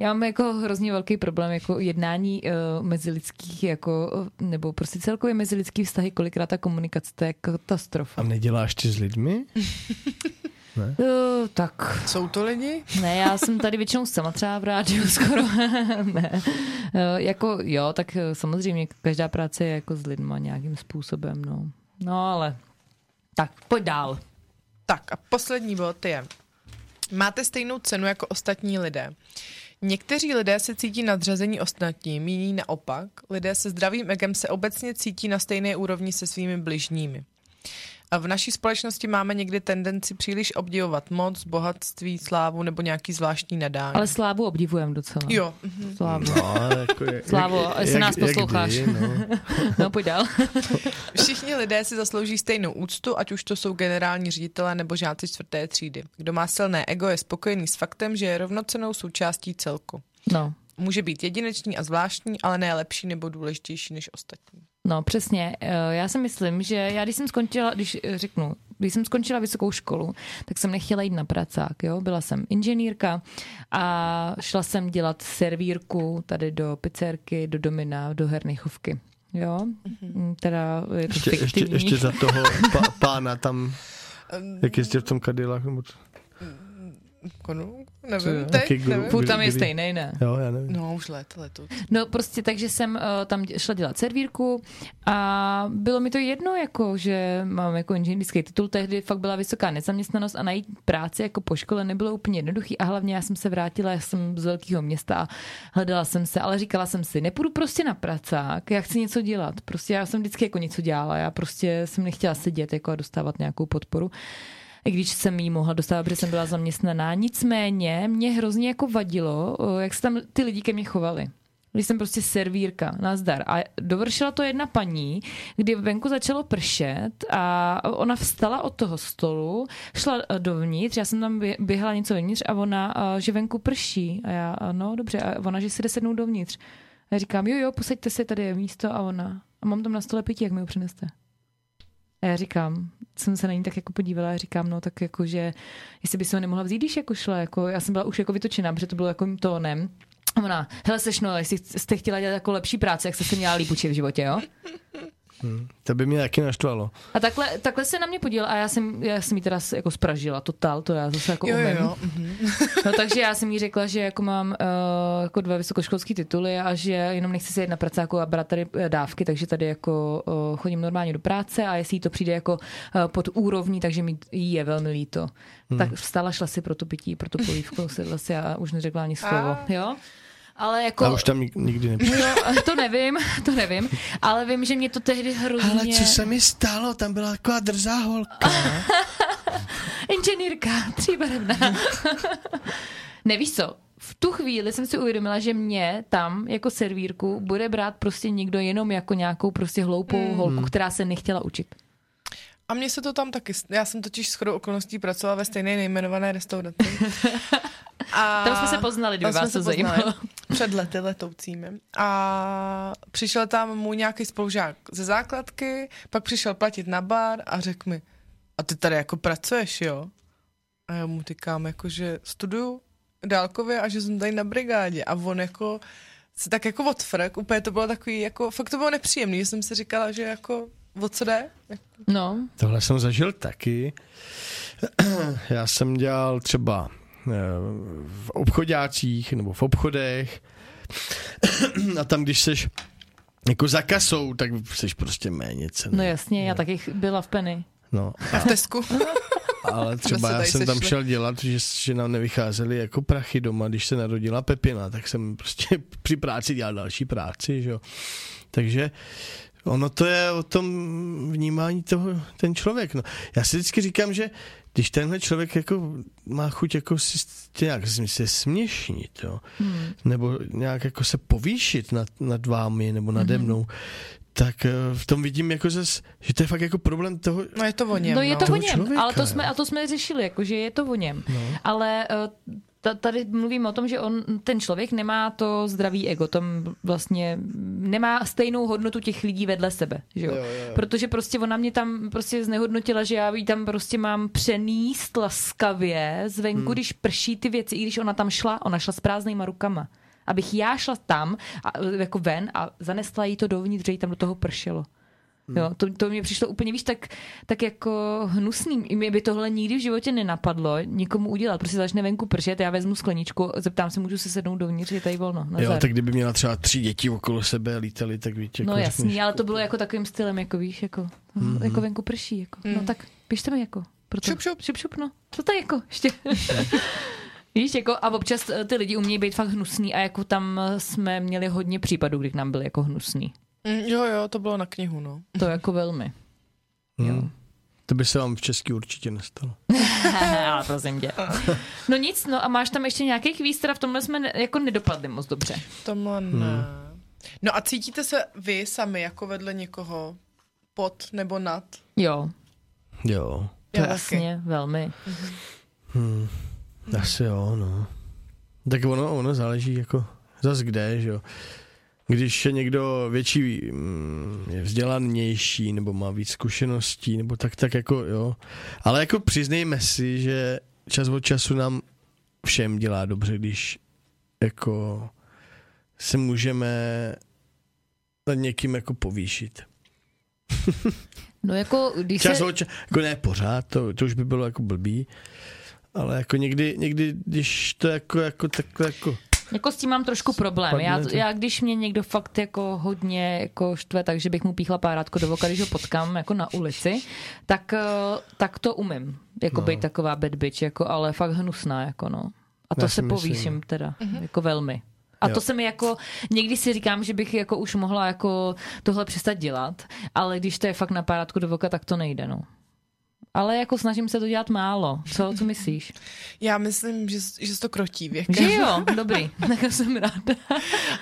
Já mám jako hrozně velký problém jako jednání uh, mezilidských, jako, nebo prostě celkově mezilidský vztahy, kolikrát ta komunikace, to je katastrofa. a neděláš ty s lidmi? Uh, tak, Jsou to lidi? ne, já jsem tady většinou sama třeba v rádiu skoro. ne. Uh, jako jo, tak samozřejmě každá práce je jako s lidma nějakým způsobem, no. No ale, tak pojď dál. Tak a poslední bod je, máte stejnou cenu jako ostatní lidé. Někteří lidé se cítí nadřazení ostatním, jiní naopak. Lidé se zdravým egem se obecně cítí na stejné úrovni se svými bližními. A v naší společnosti máme někdy tendenci příliš obdivovat moc, bohatství, slávu nebo nějaký zvláštní nadání. Ale Slávu obdivujem docela. Jo, mhm. Slávu. No, jako jak, Slavo, jestli nás posloucháš. kdy, no. No, pojď dál. Všichni lidé si zaslouží stejnou úctu, ať už to jsou generální ředitelé nebo žáci čtvrté třídy. Kdo má silné ego, je spokojený s faktem, že je rovnocenou součástí celku. No, Může být jedinečný a zvláštní, ale ne lepší nebo důležitější než ostatní. No přesně, Eh, já si myslím, že já když jsem skončila, když eh, řeknu, když jsem skončila vysokou školu, tak jsem nechtěla jít na pracák, jo, byla jsem inženýrka a šla jsem dělat servírku tady do pizzerky, do Domina, do Hernichovky. Jo, mm teda je to Ještě, ještě, fiktivní. ještě za toho pána tam, jak jezdil v tom nebo to, Konu? Nevím, teď, nevím. Furt tam je kdy- stejný, ne? jo, já nevím. No, už let, letu. No prostě takže jsem uh, tam šla dělat servírku a bylo mi to jedno, jako, že mám jako inženýrský titul, tehdy fakt byla vysoká nezaměstnanost a najít práci jako po škole nebylo úplně jednoduchý a hlavně já jsem se vrátila, já jsem z velkého města a hledala jsem se, ale říkala jsem si, nepůjdu prostě na pracák, já chci něco dělat, prostě já jsem vždycky jako něco dělala, já prostě jsem nechtěla sedět jako a dostávat nějakou podporu i když jsem jí mohla dostávat, protože jsem byla zaměstnaná. Nicméně mě hrozně jako vadilo, jak se tam ty lidi ke mně chovali. Když jsem prostě servírka, nazdar. A dovršila to jedna paní, kdy venku začalo pršet a ona vstala od toho stolu, šla eh, dovnitř, já jsem tam bě- běhala něco vevnitř a ona, a, že venku prší. A já, a no dobře, a ona, že si jde sednout dovnitř. A já říkám, jo, jo, posaďte se, tady je místo a ona, a mám tam na stole pití, jak mi ho přineste. A já říkám, jsem se na ní tak jako podívala a říkám, no tak jako, že jestli by si ho nemohla vzít, když jako šla, jako, já jsem byla už jako vytočená, protože to bylo jako tónem. A ona, hele sešno, jestli jste chtěla dělat jako lepší práci, jak jste se měla líp učit v životě, jo? Hmm. To by mě taky naštvalo. A takhle, takhle se na mě podíval a já jsem, já jsem jí teda jako spražila totál, to já zase jako Jo, jo, umím. jo. mhm. No takže já jsem jí řekla, že jako mám uh, jako dva vysokoškolské tituly a že jenom nechci se jít na pracáku a brát tady eh, dávky, takže tady jako uh, chodím normálně do práce a jestli jí to přijde jako uh, pod úrovní, takže mi jí je velmi líto. Hmm. Tak vstala, šla si pro to pití, pro tu polívku, sedla si a už neřekla ani slovo. A. Jo? Ale jako... A už tam nik- nikdy nepřišel. No, to nevím, to nevím, ale vím, že mě to tehdy hrozně... Ale co se mi stalo? Tam byla taková drzá holka. Inženýrka, tříbarevná. Nevíš co? V tu chvíli jsem si uvědomila, že mě tam jako servírku bude brát prostě někdo jenom jako nějakou prostě hloupou Mm. holku, která se nechtěla učit. A mně se to tam taky, já jsem totiž s chodou okolností pracovala ve stejné nejmenované restauraci. A Tam jsme se poznali, kdyby vás se to zajímalo. Před lety letoucími. A přišel tam můj nějaký spolužák ze základky, pak přišel platit na bar a řekl mi, a ty tady jako pracuješ, jo? A já mu říkám, jako, že studuju dálkově a že jsem tady na brigádě. A on jako se tak jako odfrk, úplně to bylo takový, jako, fakt to bylo nepříjemný, že jsem si říkala, že jako, o co jde? No, Tohle jsem zažil taky. Já jsem dělal třeba v obchodácích nebo v obchodech a tam, když seš jako za kasou, tak seš prostě méně cený. no jasně, já taky byla v Penny. No, A v Tesku? ale třeba já jsem tam šel dělat, že, že nám nevycházely jako prachy doma, když se narodila Pepina, tak jsem prostě při práci dělal další práci, že jo. Takže ono to je o tom vnímání toho, ten člověk. No. Já si vždycky říkám, že když tenhle člověk jako má chuť jako si nějak se směšnit, jo, Hmm. nebo nějak jako se povýšit nad, nad vámi nebo nade Mhm. mnou, tak eh, v tom vidím jako zas, že to je fakt jako problém toho, No je to o něm, No je to o něm, člověka, ale to jsme, a to jsme řešili, jako, že je to o něm. no, Ale ta- tady mluvím o tom, že on, ten člověk nemá to zdravý ego, tam vlastně nemá stejnou hodnotu těch lidí vedle sebe, že jo? Jo, jo, jo. Protože prostě ona mě tam prostě znehodnotila, že já jí tam prostě mám přenést laskavě zvenku, hmm. když prší ty věci, i když ona tam šla, ona šla s prázdnýma rukama. Abych já šla tam, a, jako ven a zanesla jí to dovnitř, že jí tam do toho pršelo. Jo, to, to mě přišlo úplně, víš, tak, tak jako hnusný. I Mě by tohle nikdy v životě nenapadlo nikomu udělat. Prostě začne venku pršet, já vezmu skleničku, zeptám se, můžu se sednout dovnitř, je tady volno. jo, Nazar. tak kdyby měla třeba tři děti okolo sebe a lítali, tak víš, jako No jasný, řekneš, ale to bylo jako takovým stylem, jako víš, jako, mm-hmm. jako venku prší, jako. No Mm. tak běžte mi jako. Proto. Šup, šup. šup, šup no. Co to je jako ještě? Víš, jako a občas eh, ty lidi umějí být fakt hnusný a jako tam jsme měli hodně případů, kdy k nám byli jako hnusný. Mm, jo, jo, to bylo na knihu, no. To jako velmi. Hmm. Jo. To by se vám v Česku určitě nestalo. Ale prosím tě. No nic, no a máš tam ještě nějaký kvíz, teda v tomhle jsme ne, jako nedopadli moc dobře. Tomhle ne. No a cítíte se vy sami jako vedle někoho pod nebo nad? Jo, Jo, to Já jasně, velmi. hmm. asi jo, no. Tak ono, ono záleží jako zas kde, že jo. Když je někdo větší, mm, je vzdělanější, nebo má víc zkušeností, nebo tak, tak jako jo. Ale jako přiznejme si, že čas od času nám všem dělá dobře, když jako se můžeme nad někým jako povýšit. No jako, když Čas se... od času, jako ne pořád, to, to už by bylo jako blbý, ale jako někdy, někdy když to jako, jako takhle jako, Jako s tím mám trošku problém. Já, já když mě někdo fakt jako hodně jako štve, takže bych mu píchla párátko do voka, když ho potkám jako na ulici, tak, eh, tak to umím. Jako No. být taková bad bitch, jako, ale fakt hnusná, jako no. A to Já se povýším teda, jako velmi. A Jo. to se mi jako, někdy si říkám, že bych jako už mohla jako tohle přestat dělat, ale když to je fakt na párátku do voka, tak to nejde, no. Ale jako snažím se to dělat málo. Co, co myslíš? Já myslím, že, že se to krotí věkem. Že jo, dobrý, tak jsem ráda.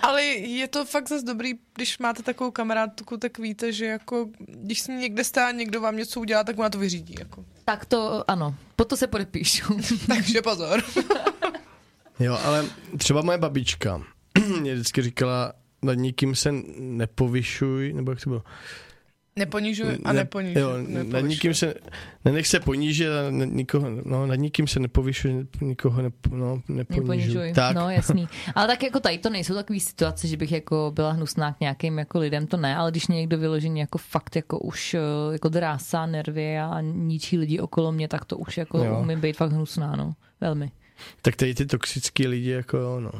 Ale je to fakt zase dobrý, když máte takovou kamarádku, tak víte, že jako, když si někde stá, někdo vám něco udělá, tak ona to vyřídí. Jako. Tak to ano, po to se podepíšu. Takže pozor. jo, ale třeba moje babička mě vždycky říkala, nad nikým se nepovyšuj, nebo jak to bylo? Neponižuj a Ne- neponižuj. Jo, nad nepovyšuj. nikým se, nenech se ponížit a ne, nikoho, no, nad nikým se nepovyšuj, nikoho nep, no, neponižuj. Tak, No, jasný. Ale tak jako tady to nejsou takové situace, že bych jako byla hnusná k nějakým jako lidem, to ne, ale když mě někdo vyložený jako fakt jako už eh, jako drásá nervy a ničí lidi okolo mě, tak to už jako Jo. umím být fakt hnusná, no. Velmi. tak tady ty toxický lidi, jako no,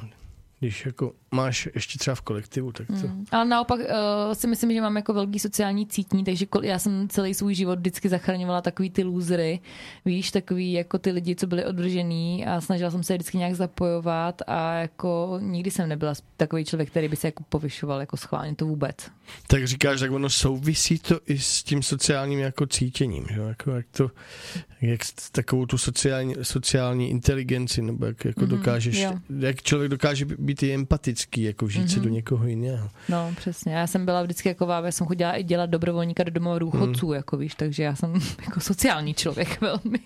když jako máš ještě třeba v kolektivu, tak to... Mm. Ale naopak uh, si myslím, že mám jako velký sociální cítní, takže kol- já jsem celý svůj život vždycky zachraňovala takový ty lůzry, víš, takový jako ty lidi, co byli odvržený a snažila jsem se je vždycky nějak zapojovat a jako nikdy jsem nebyla takový člověk, který by se jako povyšoval jako schválně, to vůbec. Tak říkáš, tak ono souvisí to i s tím sociálním jako cítěním, že? Jako, jak to, jak takovou tu sociální, sociální inteligenci, nebo jak jako Mhm, dokážeš, jo. jak člověk dokáže být i empatický, jako vžít se Mhm. do někoho jiného. No, přesně. Já jsem byla vždycky jako já jsem chodila i dělat dobrovolníka do domova důchodců, hmm. jako víš, takže já jsem jako sociální člověk velmi.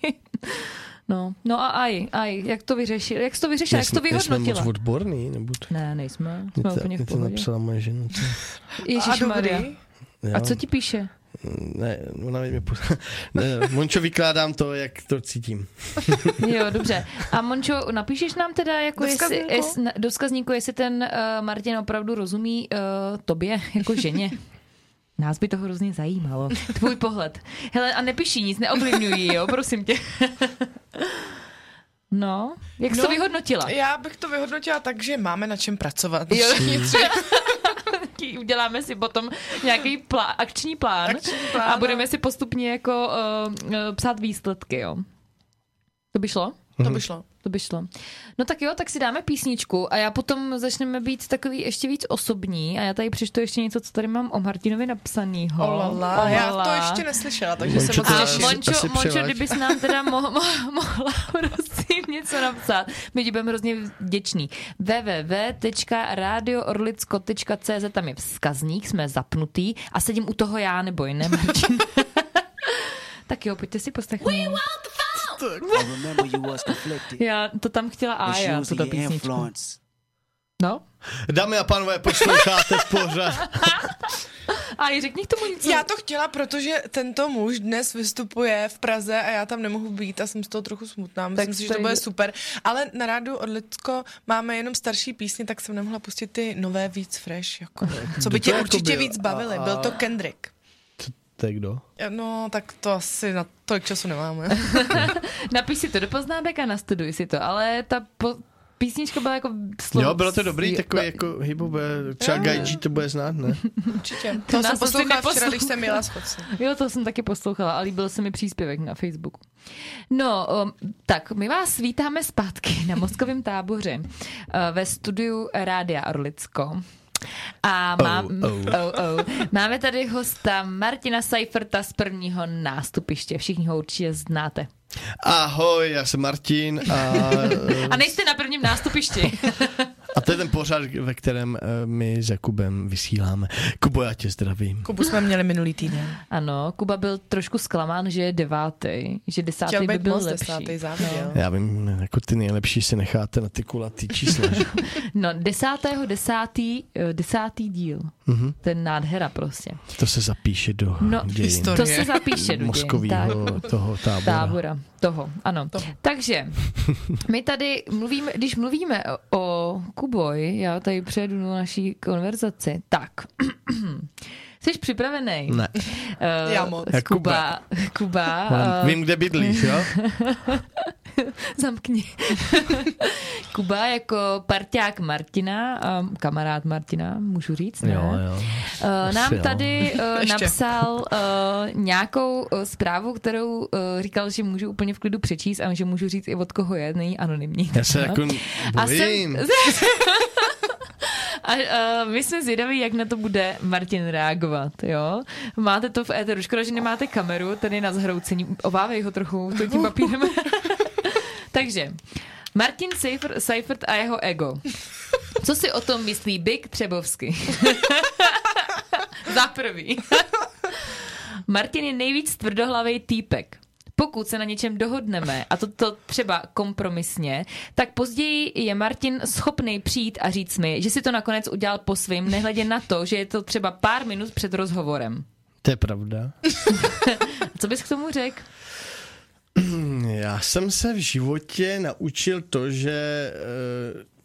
No, no a aj, aj, jak to vyřešil, jak jsi to vyřešila, jak jsi to Nejsme- nejsme vyhodnotila? moc odborný, nebo to, Ne, nejsme, mě jsme to, úplně v mě to pohodě. napsala moje žena. Ježišmarja. A co ti píše? Ne, ona mi po... ne, Mončo, vykládám to, jak to cítím. Jo, dobře. A Mončo, napíšeš nám teda jako Do jestli, jest, do vzkazníku, jestli ten uh, Martin opravdu rozumí uh, tobě jako ženě. Nás by to hrozně zajímalo. Tvůj pohled. Hele, a nepíši nic, neovlivňuj ji, jo, prosím tě. No, jak jsi No, to vyhodnotila? Já bych to vyhodnotila tak, že máme na čem pracovat. Jo. Uděláme si potom nějaký plá, akční plán, Akční plán, a budeme si postupně jako uh, uh, psát výsledky, jo. To by šlo? To by šlo. To by šlo. No tak jo, tak si dáme písničku a já potom začneme být takový ještě víc osobní a já tady přečtu ještě něco, co tady mám o Martinovi napsanýho. Olala, já to ještě neslyšela, takže se Mončo, moc A Asi- těším. Mončo, Mončo, kdybys nám teda mo- mo- mohla prosím něco napsat, my ti budeme hrozně vděční. www.radioorlicko.cz tam je vzkazník, jsme zapnutý a sedím u toho já, neboj, ne Martin? tak jo, pojďte si poslechnout. Já to tam chtěla Aja, tuto písničku. No? Dámy a pánové, posloucháte pořád. A řekni k tomu něco. Já to chtěla, protože tento muž dnes vystupuje v Praze a já tam nemohu být a jsem z toho trochu smutná. Myslím Tak si, že to bude super. Ale na rádu od Lidsko máme jenom starší písně, tak jsem nemohla pustit ty nové víc fresh. Jako, co by tě určitě víc bavily. Byl to Kendrick. To je kdo? No, tak to asi na tolik času nemáme. Napiš si to do poznámek a nastuduj si to, ale ta po, písnička byla jako slovo... Jo, bylo to dobrý, takový no, jako hybové, třeba Jo. Gaiji to bude znát, ne? Určitě. To jsem poslouchala včera, když jsem jela z. Jo, to jsem taky poslouchala a líbil se mi příspěvek na Facebooku. No, um, tak my vás vítáme zpátky na mozkovém táboře uh, ve studiu Rádia Orlicko. A mám, Oh, oh, oh. Oh, máme tady hosta Martina Seiferta z prvního nástupiště. Všichni ho určitě znáte. Ahoj, já jsem Martin a, A nejste na prvním nástupišti. a to je ten pořad, ve kterém eh, my s Jakubem vysíláme. Kubo, já tě zdravím. Kubu jsme měli minulý týden. Ano, Kuba byl trošku zklamán, že je devátý, že desátý Chtěl by byl moc lepší. desátý, záviděl. Já vím, jako ty nejlepší si necháte na ty kulatý čísla. No, desátého desátý, eh, desátý díl. Mhm. Ten nádhera prostě. To se zapíše do No, dějin. historie. To se zapíše do dějin, tak. mozkového toho tábora. Tábora, toho, ano. Toho. Takže, my tady mluvíme, když mluvíme o, o Kuboj, já tady přejdu do naší konverzaci, tak, jsi připravený? Ne. Uh, Já moc. Kuba, Kuba, Mám- uh, Vím, kde bydlíš, jo? zamkni. Kuba jako parťák Martina, um, kamarád Martina, můžu říct, ne? Jo, jo. Uh, nám jo. tady uh, Ještě. napsal uh, nějakou uh, zprávu, kterou uh, říkal, že můžu úplně v klidu přečíst a že můžu říct i od koho je, není anonymní. Já se jako A bojím. A uh, my jsme zvědaví, jak na to bude Martin reagovat, jo? Máte to v éteru, škoda, že nemáte kameru, tady na zhroucení, obávej ho trochu to tím papírem. Takže, Martin Seifert, Seifert a jeho ego. Co si o tom myslí Big Třebovsky? Za prvý. Martin je nejvíc tvrdohlavý týpek. Pokud se na něčem dohodneme, a to, to třeba kompromisně, tak později je Martin schopný přijít a říct mi, že si to nakonec udělal po svým, nehledě na to, že je to třeba pár minut před rozhovorem. To je pravda. Co bys k tomu řekl? Já jsem se v životě naučil to, že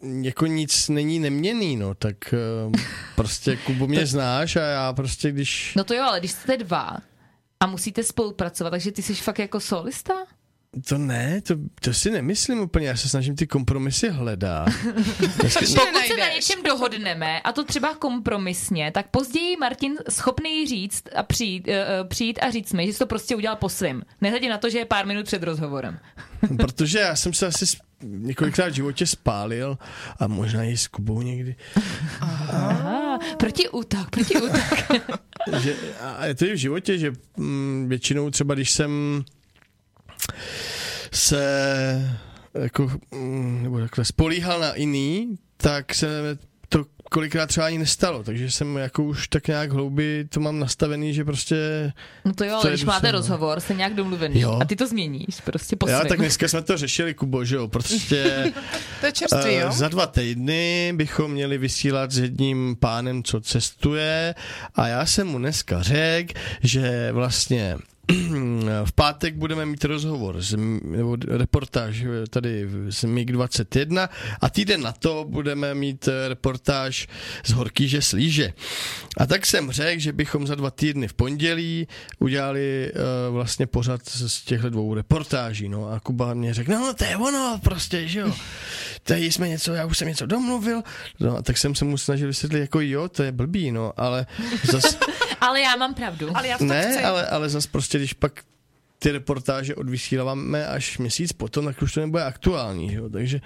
uh, jako nic není neměný, no, tak uh, prostě Kubo mě znáš a já prostě když... No to jo, ale když jste dva a musíte spolupracovat, takže ty jsi fakt jako solista? To ne, to, to si nemyslím úplně, já se snažím ty kompromisy hledat. Pokud se na něčem dohodneme, a to třeba kompromisně, tak později Martin schopný říct a přijít, uh, přijít a říct mi, že jsi to prostě udělal po svým. Nehledě na to, že je pár minut před rozhovorem. Protože já jsem se asi několikrát v životě spálil a možná i s Kubou někdy. Aha, proti útok, proti útok. že, a je to i v životě, že mm, většinou třeba když jsem se jako, mm, nebo takhle spolíhal na jiný, tak se to kolikrát třeba ani nestalo, takže jsem jako už tak nějak hloubi to mám nastavený, že prostě No to jo, ale je když máte docela, no. rozhovor, jste nějak domluvený Jo. a ty to změníš prostě po Já svým. tak dneska jsme to řešili, Kubo, že jo, prostě To je čerstvý, eh, jo? za dva týdny bychom měli vysílat s jedním pánem, co cestuje a já jsem mu dneska řekl, že vlastně v pátek budeme mít rozhovor, z, nebo reportáž tady z MiG-21 a týden na to budeme mít eh, reportáž z Horkýže Slíže. A tak jsem řekl, že bychom za dva týdny v pondělí udělali uh, vlastně pořad z těchto dvou reportáží. No a Kuba mě řekl, no to je ono prostě, že jo. Tady jsme něco, já už jsem něco domluvil, no a tak jsem se mu snažil vysvětlit, jako jo, to je blbý, no, ale zas, Ale já mám pravdu. Ale já to ne, chci. ale, ale zas prostě, když pak ty reportáže odvysíláme až měsíc potom, tak už to nebude aktuální, že jo, takže...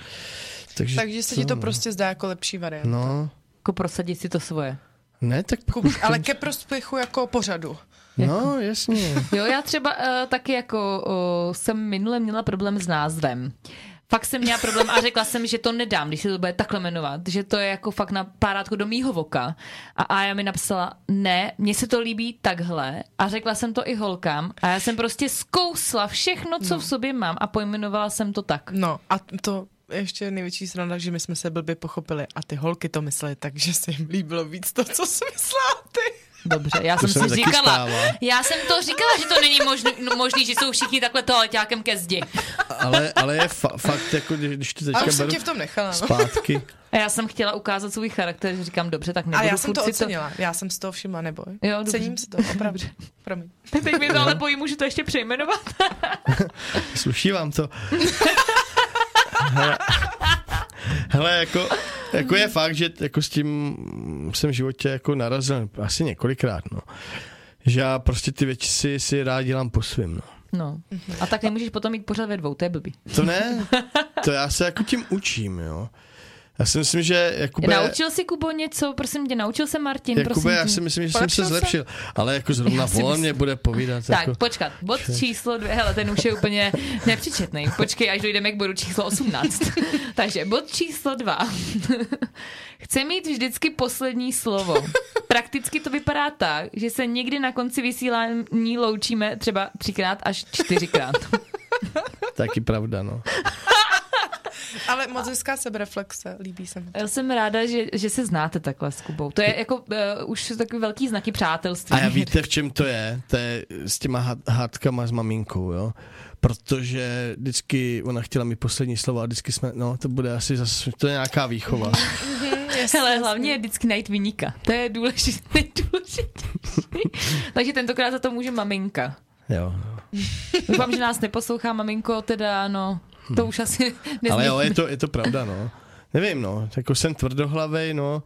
Takže, Takže se ti to no. prostě zdá jako lepší varianta. No, Jako prosadit si to svoje. ne, tak Ku- Ale ke prospěchu jako pořadu. No, jasně. Jo, já třeba uh, taky jako uh, jsem minule měla problém s názvem. Fakt jsem měla problém a řekla jsem, že to nedám, když se to bude takhle jmenovat, že to je jako fakt na párátko do mýho voka. A Aja mi napsala, ne, mně se to líbí takhle a řekla jsem to i holkám a já jsem prostě zkousla všechno, co v sobě mám a pojmenovala jsem to tak. No a to je ještě největší sranda, že my jsme se blbě pochopili a ty holky to myslely tak, že se jim líbilo víc to, co jsi myslela ty. Dobře, já To jsem se mi si říkala, stává. já jsem to říkala, že to není možný, no, možný že jsou všichni takhle toaleťákem ke zdi. Ale, ale je fa- fakt, jako když, to A teďka už jsem beru tě v tom nechala. No. zpátky. A já jsem chtěla ukázat svůj charakter, že říkám, dobře, tak nebudu A já jsem to ocenila. Já jsem z toho všimla, neboj. Jo, dobře. Cením si to, opravdu. Promiň. To... Teď mi to ale bojí, můžu to ještě přejmenovat. Sluší vám to. Hele, jako, jako je fakt, že jako s tím jsem v životě jako narazil asi několikrát, no. Že já prostě ty věci si, si rád dělám po svým, no. No. A tak nemůžeš potom mít pořád ve dvou, to je blbý. To ne, to já se jako tím učím, jo. Já si myslím, že Jakube, Naučil jsi Kubo něco, prosím tě, naučil se Martin, Jakube prosím já si myslím, že jsem Polepšil se se? zlepšil, ale jako zrovna si on mě bude povídat. Tak, jako, počkat, bod číslo dvě, hele, ten už je úplně nepřičetný. Počkej, až dojdeme k bodu číslo 18. Takže bod číslo dva. Chce mít vždycky poslední slovo. Prakticky to vypadá tak, že se někdy na konci vysílání loučíme třeba třikrát až čtyřikrát. Taky pravda, no. Ale moc hezká sebereflexe, líbí se mi. Já jsem ráda, že, že se znáte takhle s Kubou. To je jako uh, už takový velký znaky přátelství. A já víte, v čem to je? To je s těma há- hádkama s maminkou, jo? Protože vždycky ona chtěla mi poslední slovo a vždycky jsme, no to bude asi zase, to je nějaká výchova. Ale hlavně je vždycky najít vyníka. To je důležité. Takže tentokrát za to může maminka. Jo. Doufám, že nás neposlouchá maminko, teda no, to už asi nezní. Ale jo, je to, je to pravda, no. Nevím, no, jako jsem tvrdohlavej, no.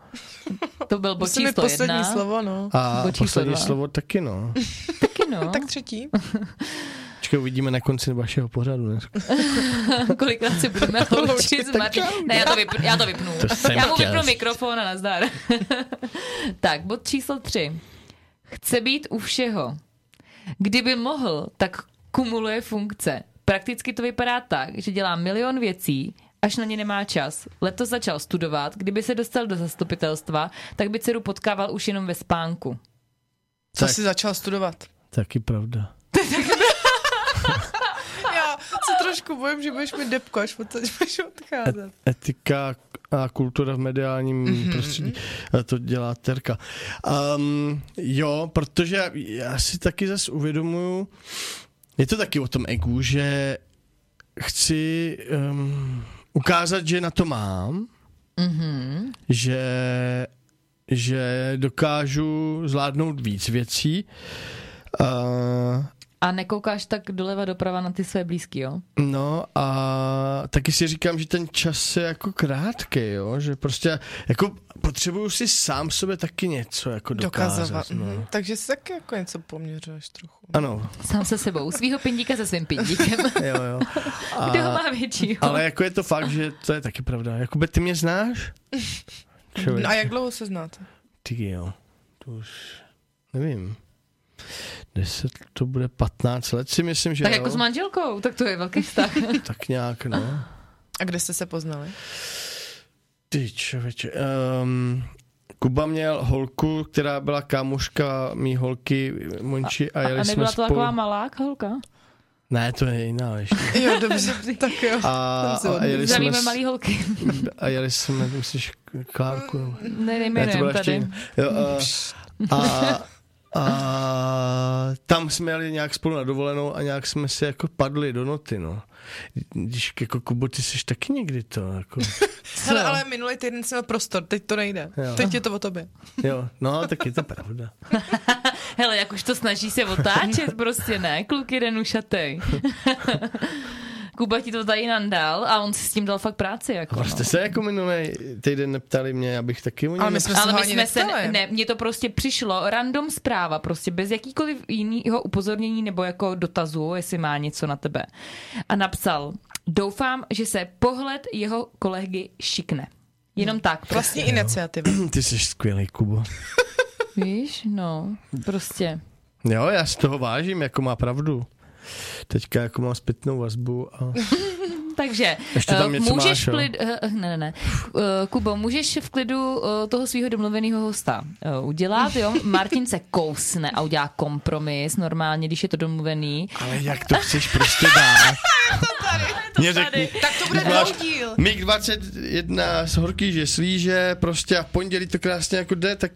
To byl bod číslo poslední jedna. slovo, no. A Bod číslo poslední dva. slovo taky, no. Taky no. Tak třetí. Počkej, uvidíme na konci vašeho pořadu dneska. Kolikrát se budeme loučit s Martinem. Ne, já to, vypnu, já to vypnu. To já mu vypnu mikrofon a nazdar. tak, bod číslo tři. Chce být u všeho. Kdyby mohl, tak kumuluje funkce. Prakticky to vypadá tak, že dělá milion věcí, až na ně nemá čas. Letos začal studovat, kdyby se dostal do zastupitelstva, tak by dceru potkával už jenom ve spánku. Co Tak. jsi začal studovat? Taky pravda. trošku bojím, že budeš mi depko, až budeš odcházet. Etika a kultura v mediálním Mhm. mm-hmm. prostředí. A to dělá Terka. Um, jo, protože já si taky zase uvědomuju, je to taky o tom egu, že chci um, ukázat, že na to mám, Mhm. že, že dokážu zvládnout víc věcí. Uh, A nekoukáš tak doleva doprava na ty své blízky, jo? No a taky si říkám, že ten čas je jako krátký, jo? že prostě jako potřebuju si sám sobě taky něco jako dokázat. Dokazovat. No. Mhm. Takže si taky jako něco poměřuješ trochu. Ano, Sám se sebou, svýho pindíka se svým pindíkem. jo, jo. Kdo ho A, má většího? ale jako je to fakt, že to je taky pravda. Jakoby ty mě znáš? Člověk. No a jak dlouho se znáte? Ty jo, to už nevím. 10, to bude 15 let si myslím, že Tak jo. jako s manželkou, tak to je velký vztah. tak nějak, no. A kde jste se poznali? Ty člověče. Um, Kuba měl holku, která byla kámoška mý holky Monči a, A, jeli a jsme nebyla to spolu. taková malá holka? Ne, to je jiná ještě. Jo, dobře, tak jo. A, a, jeli jsme, Zdravíme s- malý holky. a jeli jsme, myslíš, Klárku? Ne, Ne, to nejmenujeme byla ještě tady. jiná. Jo, a, a, a tam jsme jeli nějak spolu na dovolenou a nějak jsme si jako padli do noty, no. Když jako Kubo, ty jsi taky někdy to, jako, Hele, ale minulý týden jsem měl prostor, teď to nejde. Jo. Teď je to o tobě. jo, no, tak je to pravda. Hele, jak už to snaží se otáčet, prostě ne, kluk jeden ušatej. Kuba ti to tady nandal a on si s tím dal fakt práci. Jako, No, jste se jako minulý týden neptali mě, abych taky o něm Ale my jsme se Ale my jsme se, neptali. ne, mně to prostě přišlo, random zpráva, prostě bez jakýkoliv jiného upozornění nebo jako dotazu, jestli má něco na tebe. A napsal, doufám, že se pohled jeho kolegy šikne. Jenom tak. Vlastní iniciativa. Ty jsi skvělý, Kubo. Víš, no, prostě. Jo, já si toho vážím, jako má pravdu. Teďka jako mám zpětnou vazbu a Takže Ještě tam eh, něco můžeš máš, v jo? klid, eh, ne, ne, ne. Eh, Kubo, můžeš v klidu eh, toho svého domluveného hosta eh, udělat, jo? Martin se kousne a udělá kompromis normálně, když je to domluvený. ale jak to chceš prostě dát? Mě řekni, Tak to bude máš- díl. MiG 21 z horký, že slíže prostě a v pondělí to krásně jako jde, tak,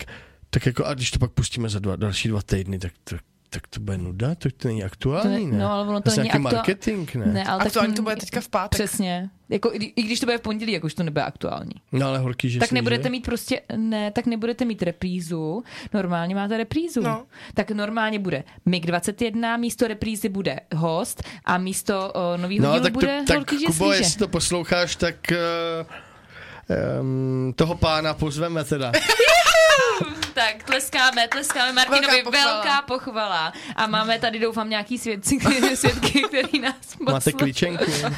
tak jako a když to pak pustíme za dva, další dva týdny, tak to, tak to bude nuda, to, to není To aktuální, ne, ne? no, ale ono to Zase není nějaký aktua- marketing, ne? Ne, ale tak Aktuálně to bude teďka v pátek. Přesně. Jako, i, I když to bude v pondělí, jak už to nebude aktuální. No ale horký, že tak nebudete mít prostě, ne, tak nebudete mít reprízu. Normálně máte reprízu. No. Tak normálně bude MiG-21, místo reprízy bude host a místo uh, nového No dílu tak, to, bude tak holky, že Kubo, jestli to posloucháš, tak uh, um, toho pána pozveme teda. Tak tleskáme, tleskáme Martinovi, Velká pochvala. velká pochvala. A máme tady doufám nějaký svědci, svědky, který nás Máte poslouchají. klíčenku.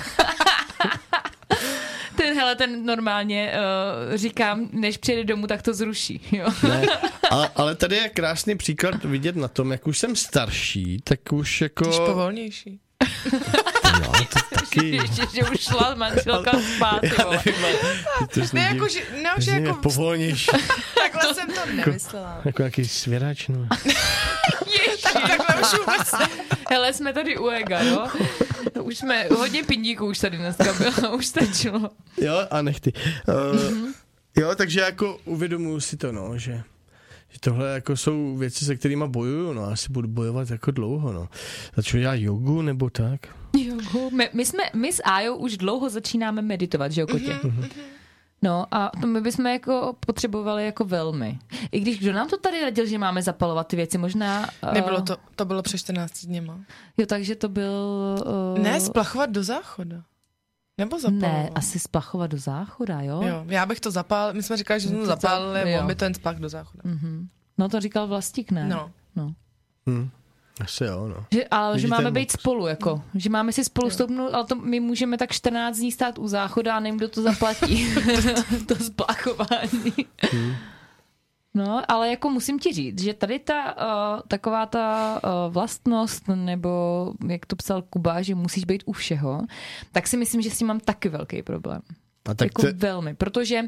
Ten, hele, ten normálně uh, říkám, než přijede domů, tak to zruší. Jo. Ne, ale, ale tady je krásný příklad vidět na tom, jak už jsem starší, tak už jako... Jsi povolnější. No, to taky... Ještě, že už šla manželka spát. To Ne, zní, jako, že, ne, že jako, povolnější, takhle jsem to nemyslela. jako nějaký svěrač, no. Ježiš. Takhle už vůbec. Hele, jsme tady u Ega, jo? Už jsme, hodně pindíků už tady dneska bylo, už stačilo. Jo, a nechty. Uh, jo, takže jako uvědomuji si to, no, že, že tohle jako jsou věci, se kterými bojuju, no, asi budu bojovat jako dlouho, no. Začnu dělat jogu nebo tak. Jo, my, my, jsme, my s Ajou už dlouho začínáme meditovat, že jo, Kotě? No a to my bychom jako potřebovali jako velmi. I když kdo nám to tady radil, že máme zapalovat ty věci, možná... eh, Nebylo to, to bylo před 14 dněma. Jo, takže to byl... Uh, Ne, splachovat do záchoda. Nebo zapalovat. Ne, asi splachovat do záchoda, jo? Jo, já bych to zapálil, my jsme říkali, že jsme to To zapálili, jo. on by to jen splach do záchoda. Mhm. No to říkal Vlastík, ne? No. no. Hm. Asi jo, no. Že, ale že Vidíte, máme no. být spolu, jako. Že máme si spolu stoupnout, ale to my můžeme tak 14 dní stát u záchoda a nevím, kdo to zaplatí. to splachování. No, ale jako musím ti říct, že tady ta uh, taková ta uh, vlastnost, nebo jak to psal Kuba, že musíš být u všeho, tak si myslím, že s tím mám taky velký problém. A tak jako te- velmi, protože uh,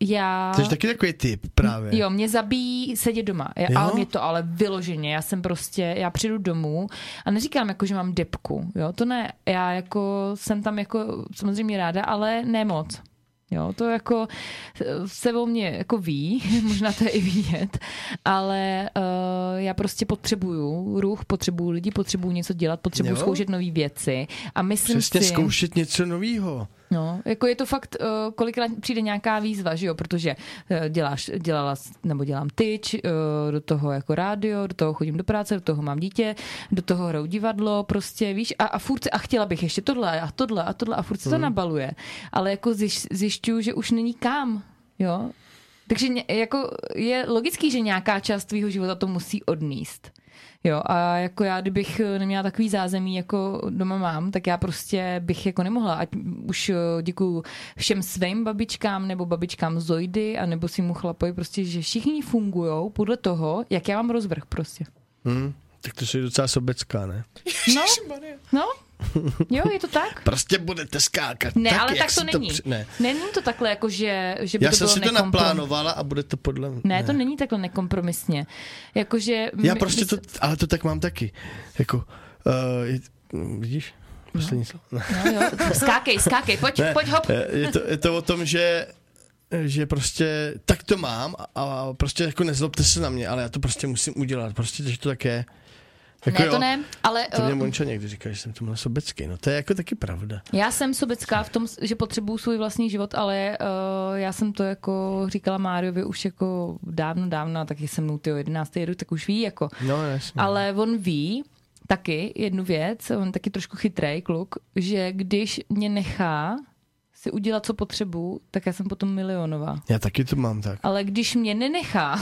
já... To je taky takový typ právě. Jo, mě zabíjí sedět doma. Já, Jo? ale mě to ale vyloženě. Já jsem prostě, já přijdu domů a neříkám jako, že mám depku. Jo, to ne. Já jako jsem tam jako samozřejmě ráda, ale ne moc. Jo, to jako se o mě jako ví, možná to je i vidět, ale uh, já prostě potřebuju ruch, potřebuju lidi, potřebuju něco dělat, potřebuju Jo? zkoušet nové věci a myslím Přesně si... zkoušet něco nového. No, jako je to fakt, uh, kolikrát přijde nějaká výzva, že jo, protože uh, děláš, dělala, nebo dělám tyč, uh, do toho jako rádio, do toho chodím do práce, do toho mám dítě, do toho hraju divadlo, prostě víš, a, a furt, a chtěla bych ještě tohle a tohle a tohle a furt se to nabaluje, ale jako zjiš, zjišťuju, že už není kam, jo, takže jako je logický, že nějaká část tvýho života to musí odníst. Jo, a jako já, kdybych eh, neměla takový zázemí, jako doma mám, tak já prostě bych jako nemohla. Ať už eh, děkuju všem svým babičkám nebo babičkám Zojdy a nebo svýmu chlapovi, prostě, že všichni fungují podle toho, jak já mám rozvrh prostě. Hm? Tak to je docela sobecká, ne? No, no, jo, je to tak. Prostě budete skákat. Ne, tak, ale tak to není. při- ne. Není to takhle, jako že, že by Já to jsem bylo si to nekomprom- naplánovala a bude to podle mě. Ne, to není takhle nekompromisně. Jakože... Já my- prostě my to, ale to tak mám taky. Jako, uh, je, vidíš? Poslední slovo. Ne. No, jo, skákej, skákej, pojď, Ne, pojď hop. eh, Je to, je to o tom, že že prostě tak to mám a, a prostě jako nezlobte se na mě, ale já to prostě musím udělat, prostě, že to tak je. Jako Ne, to ne, ale... To mě eh, Monča někdy říká, že jsem tomhle sobecký, no to je jako taky pravda. Já jsem sobecká v tom, že potřebuju svůj vlastní život, ale uh, já jsem to jako říkala Máriovi už jako dávno, dávno, a taky se mnou ty 11. jedu, tak už ví jako. No jasně. Ale on ví taky jednu věc, on taky trošku chytrej kluk, že když mě nechá si udělat, co potřebuju, tak já jsem potom milionová. Já taky to mám tak. Ale když mě nenechá,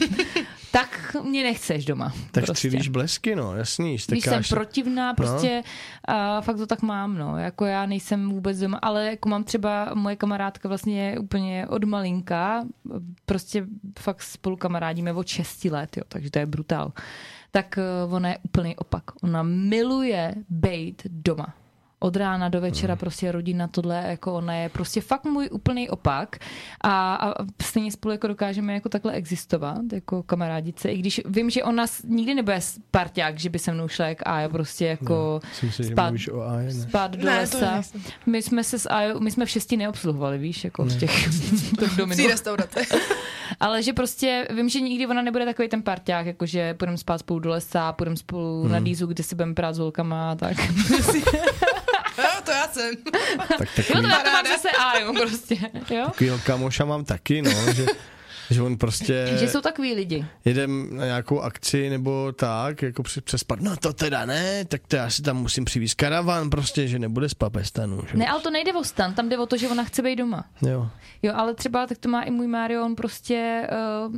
tak mě nechceš doma. Tak prostě. střílíš blesky, no, jasný. Když jsem protivná, prostě a fakt to tak mám, no. Jako já nejsem vůbec doma, ale jako mám třeba moje kamarádka vlastně úplně od malinka, prostě fakt spolu kamarádíme od 6 let, jo, takže to je brutál. Tak uh, ona je úplný opak. Ona miluje bejt doma. Od rána do večera Hmm. prostě rodina tohle, jako ona je prostě fakt můj úplný opak a, a stejně spolu jako dokážeme jako takhle existovat, jako kamarádice, i když vím, že ona nikdy nebude parťák, že by se mnou šla jak a já prostě jako No, si, spát- o ne? do Ne, lesa. My jsme se s Ajo, my jsme v šesti neobsluhovali, víš, jako v těch v dominu. Pří restaurace. Ale že prostě vím, že nikdy ona nebude takový ten parťák, jako že půjdeme spát spolu do lesa, půjdeme spolu Hmm. na dýzu, kde si budeme prát s holkama a tak. Jo, to já jsem. Tak Jo, to takový, já to mám zase Aju prostě, jo? takovýho kamoša mám taky, no, že, že on prostě Že jsou takový lidi. jedem na nějakou akci nebo tak, jako přes, přespat, no to teda ne, tak to já si tam musím přivést karavan prostě, že nebude spát ve stanu. Že? Ne, ale to nejde o stan, tam jde o to, že ona chce být doma. Jo. Jo, ale třeba tak to má i můj Mario, on prostě, uh,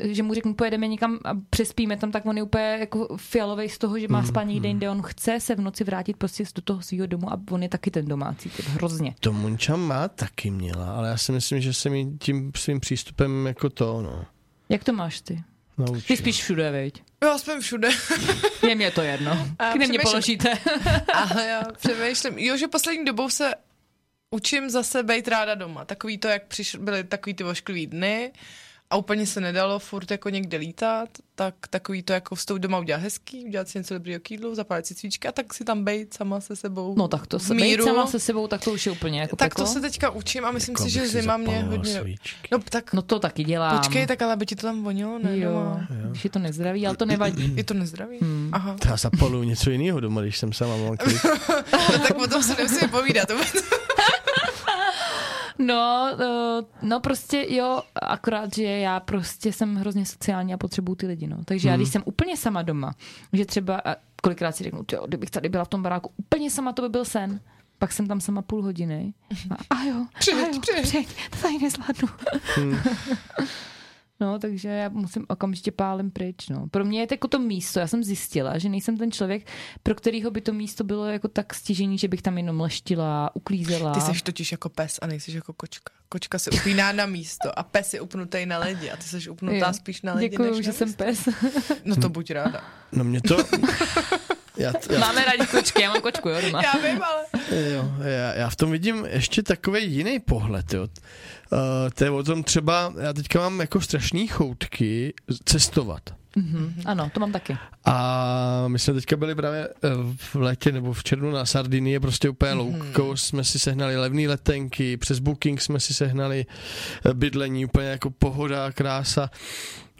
že mu řeknu, pojedeme někam a přespíme tam, tak on je úplně jako fialový z toho, že má spát někde jinde. On chce se v noci vrátit prostě do toho svého domu a on je taky ten domácí typ, hrozně. To Monča má taky měla, ale já si myslím, že se mi tím svým přístupem jako to, no, Jak to máš ty? naučil. Ty spíš všude, veď? Jo, jsme všude. Je mě to jedno. A Kde mě položíte? Ale já přemýšlím, jo, že poslední dobou se učím zase být ráda doma. Takový to, jak přiš, byly takový ty ošklivý dny a úplně se nedalo furt jako někde lítat, tak takový to jako vstoupit doma udělat hezký, udělat si něco dobrýho k jídlu, zapálit si cvíčka a tak si tam bejt sama se sebou. No tak to se být míru. sama se sebou, tak to už je úplně jako tak peklo. to se teďka učím a myslím Jako si, že zima mě hodně... svíčky. No tak No to taky dělám. počkej, tak ale aby ti to tam vonilo, ne? Jo, doma. když je to nezdraví, ale to nevadí. Je to nezdravý? Hmm. Aha. To já zapaluju něco jiného doma, když jsem sama mám. No, tak o tom se nemusíme povídat. No, eh, no prostě jo, akorát, že já prostě jsem hrozně sociální a potřebuju ty lidi, no. Takže já když jsem úplně sama doma, že třeba, kolikrát si řeknu, jo, kdybych tady byla v tom baráku úplně sama, to by byl sen. Pak jsem tam sama půl hodiny. A, a jo, Přijď, a jo, to tady nezvládnu. No, takže já musím okamžitě pálem pryč, no. Pro mě je to jako to místo, já jsem zjistila, že nejsem ten člověk, pro kterýho by to místo bylo jako tak stěžení, že bych tam jenom leštila, uklízela. Ty jsi totiž jako pes a nejsi jako kočka. Kočka se upíná na místo a pes je upnutý na lidi a ty jsi upnutá Jo. spíš na lidi Děkuju, než že jsem pes. No to buď ráda. No mě to, já, já, Máme rádi kočky, já mám kočku, jo, doma. Já vím, ale... jo, já, já v tom vidím ještě takový jiný pohled, jo. Uh, to je o tom třeba, já teďka mám jako strašný choutky cestovat. Mhm, ano, to mám taky. A my jsme teďka byli právě eh, v létě nebo v červnu na Sardinii, prostě úplně mm-hmm. cost, jsme si sehnali levné letenky, přes Booking jsme si sehnali eh, bydlení, úplně jako pohoda, krása.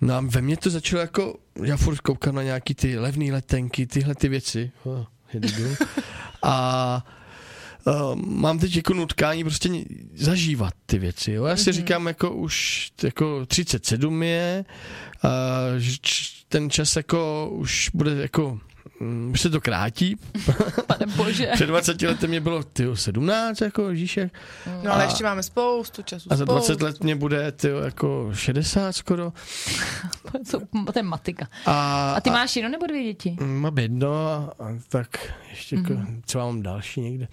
No a ve mně to začalo jako, já furt koukám na nějaký ty levné letenky, tyhle ty věci. Oh, a Uh, mám teď jako nutkání prostě zažívat ty věci. Jo? Já si mm-hmm. říkám, jako už jako 37 je, uh, ten čas jako už bude jako mm, už se to krátí. Pane bože. Před 20 lety mě bylo tyjo, 17, jako žíšek. No ale A- ještě máme spoustu času. A za 20 spoustu. let mě bude tyjo, jako 60 skoro. to je matika. A, A ty a- máš jedno nebo dvě děti? Mm, Mám jedno a, a tak ještě jako, Mhm. třeba mám další někde.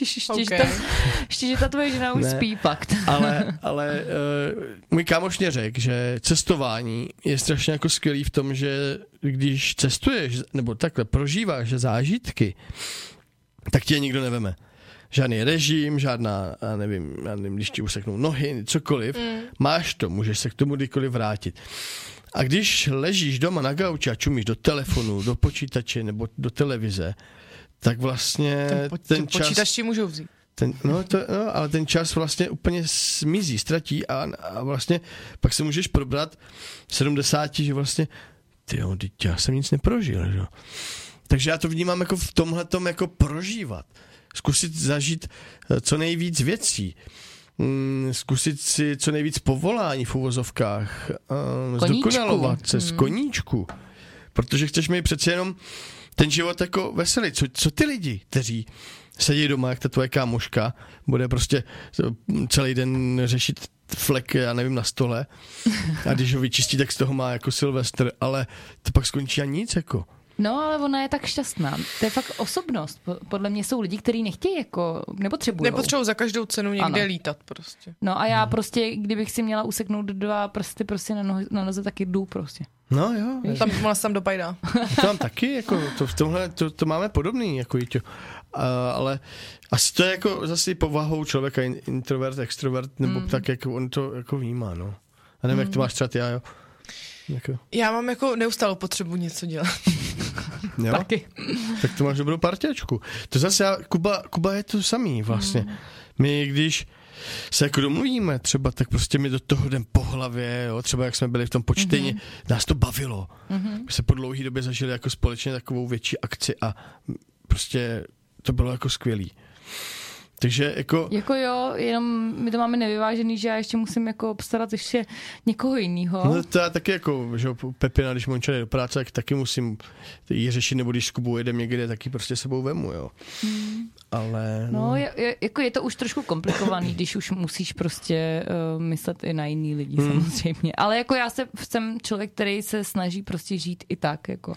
Ještě, ještě, Okay. že ta, ještě, že ta tvoje žena už Ne. spí fakt. Ale, ale uh, můj kámoš mě řekl, že cestování je strašně jako skvělý v tom, že když cestuješ, nebo takhle prožíváš zážitky, tak tě nikdo neveme. Žádný režim, žádná, já nevím, já nevím, když ti useknou nohy, cokoliv, mm. máš to, můžeš se k tomu kdykoliv vrátit. A když ležíš doma na gauči a čumíš do telefonu, do počítače nebo do televize, tak vlastně Ten, po, ten ten čas... počítač ti můžou vzít. Ten, no, to, no, ale ten čas vlastně úplně smizí, ztratí a, a vlastně pak se můžeš probrat v 70, že vlastně ty jo, já jsem nic neprožil, že? jo. Takže já to vnímám jako v tomhle jako prožívat. Zkusit zažít eh, co nejvíc věcí. Mm, zkusit si co nejvíc povolání v uvozovkách. Uh, Koníčku. zdokonalovat se z Hmm. koníčku. Protože chceš mít přece jenom ten život jako veselý. Co, co ty lidi, kteří sedí doma, jak ta tvoje kámoška, bude prostě celý den řešit flek, já nevím, na stole a když ho vyčistí, tak z toho má jako Silvestr, ale to pak skončí a nic jako. No, ale ona je tak šťastná. To je fakt osobnost. Po- Podle mě jsou lidi, kteří nechtějí jako, nepotřebují. Nepotřebuji za každou cenu někde Ano. lítat prostě. No a já prostě, kdybych si měla useknout dva prsty prostě na, nohy, na noze, tak jdu prostě. No jo, Tam, ona se tam dopajdá. to mám taky, jako to, v tomhle to, to máme podobný, jako Jíťo. A, ale asi to je jako zase povahou člověka, in- introvert, extrovert, nebo mm. tak, jak on to jako vnímá, no. A nevím, mm. jak to máš třeba ty, já, jo. Jako, Já mám jako neustálou potřebu něco dělat. jo? Taky. Tak to máš dobrou partiačku. To zase já, Kuba, Kuba je to samý vlastně. My když se jako domluvíme třeba, tak prostě mi do toho jdem po hlavě, jo? třeba jak jsme byli v tom počtení, mm-hmm. nás to bavilo. Mm-hmm. My se po dlouhé době zažili jako společně takovou větší akci a prostě to bylo jako skvělý. Takže jako... Jako jo, jenom my to máme nevyvážený, že já ještě musím jako obstarat ještě někoho jiného. No to já taky jako, že Pepina, když mám do práce, tak taky musím ji řešit, nebo když s Kubou jedem někde, taky prostě sebou vemu, jo. Ale... No, je, je, jako je to už trošku komplikovaný, když už musíš prostě uh, myslet i na jiný lidi hmm. samozřejmě. Ale jako já se, jsem člověk, který se snaží prostě žít i tak. Jako.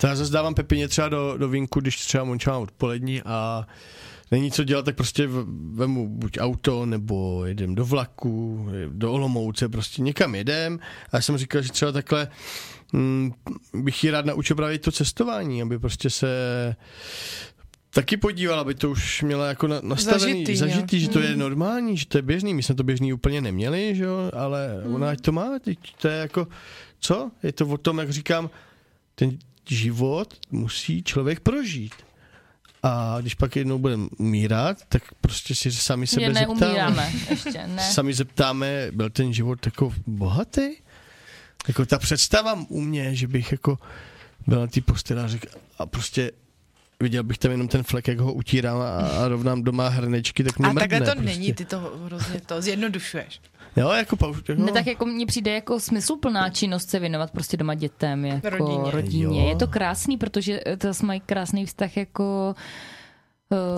To já zase dávám Pepině třeba do, do vínku, když třeba Monča má odpolední a není co dělat, tak prostě vemu buď auto, nebo jedem do vlaku, do Olomouce, prostě někam jedem. A já jsem říkal, že třeba takhle hm, bych ji rád naučil právě to cestování, aby prostě se taky podívala, aby to už měla jako na, nastavený, Zažitý, zažitý, jo. že to je normální, že to je běžný. My jsme to běžný úplně neměli, že jo, ale ona ať to má, teď to je jako, co? Je to o tom, jak říkám, ten život musí člověk prožít. A když pak jednou budeme umírat, tak prostě si sami sebe Mě zeptáme. ještě, ne. Sami zeptáme, byl ten život jako bohatý? Jako ta představa u mě, že bych jako byl na té posteli a řekl, a prostě viděl bych tam jenom ten flek, jak ho utírám a, a rovnám doma hrnečky, tak mě A takhle mrdne to prostě. není, ty to hrozně to zjednodušuješ. Jo, jako pauš, jako, Ne, tak jako mně přijde jako smysluplná činnost se věnovat prostě doma dětem, jako Rodině. rodině. Jo. Je to krásný, protože to zase mají krásný vztah jako...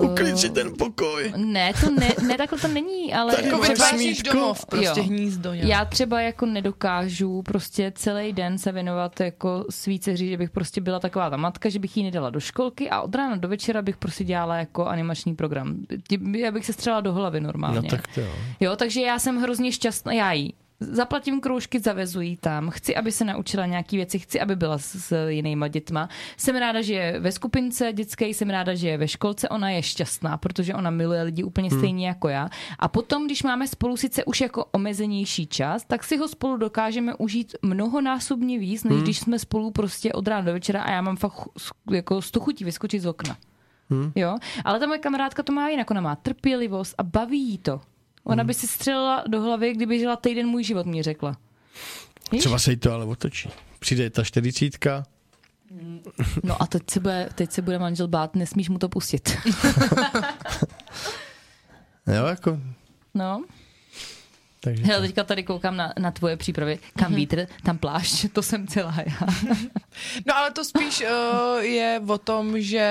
Uh, uklid si ten pokoj. Ne, to ne, ne, takhle to není, ale... Tak Jako vytváříš domov, prostě Jo. hnízdo. nějak. Já třeba jako nedokážu prostě celý den se věnovat jako svý dceři, že bych prostě byla taková ta matka, že bych jí nedala do školky a od rána do večera bych prostě dělala jako animační program. Tím- Já bych se střela do hlavy normálně. No tak to jo. Jo, takže já jsem hrozně šťastná, já jí. Zaplatím kroužky, zavezují tam, chci, aby se naučila nějaký věci, chci, aby byla s, s jinýma dětma. Jsem ráda, že je ve skupince dětské, jsem ráda, že je ve školce, ona je šťastná, protože ona miluje lidi úplně Hmm. stejně jako já. A potom, když máme spolu sice už jako omezenější čas, tak si ho spolu dokážeme užít mnohonásobně víc, Hmm. než když jsme spolu prostě od rána do večera a já mám fakt jako sto chutí vyskočit z okna. Hmm. Jo? Ale ta moje kamarádka to má jinak, ona má trpělivost a baví jí to. Ona Hmm. by si střelila do hlavy, kdyby žila týden můj život, mi řekla. Víš? Třeba se jí to ale otočí. Přijde ta čtyřicítka, No a teď se, bude, teď se bude manžel bát, nesmíš mu to pustit. jo, jako, No. takže Hele, teďka tady koukám na, na tvoje přípravy. Kam vítr, tam plášť, to jsem celá já. No ale to spíš uh, je o tom, že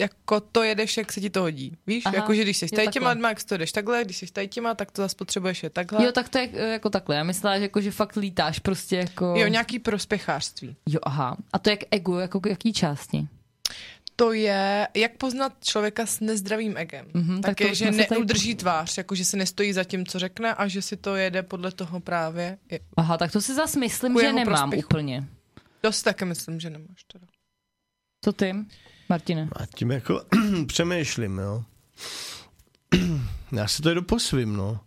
jako to jedeš, jak se ti to hodí. Víš, Aha, jako že když jsi tady těma lidma, jak to jdeš takhle, když jsi tady těma, tak to zase potřebuješ je takhle. Jo, tak to je eh, jako takhle. Já myslela, že, jako, že fakt lítáš prostě jako... jo nějaký prospěchářství. jo aha. A to je jak ego, jako k jaký části? To je, jak poznat člověka s nezdravým egem. Mhm, Mm-hmm, tak tak, je, že se tady- neudrží tvář, jako že se nestojí za tím, co řekne a že si to jede podle toho právě. Je- Aha, tak to si zas myslím, Ku že nemám prospěchu. úplně. To si také myslím, že nemáš teda. Co ty, Martine? a tím jako přemýšlím, jo. Já se to jdu po svým, no.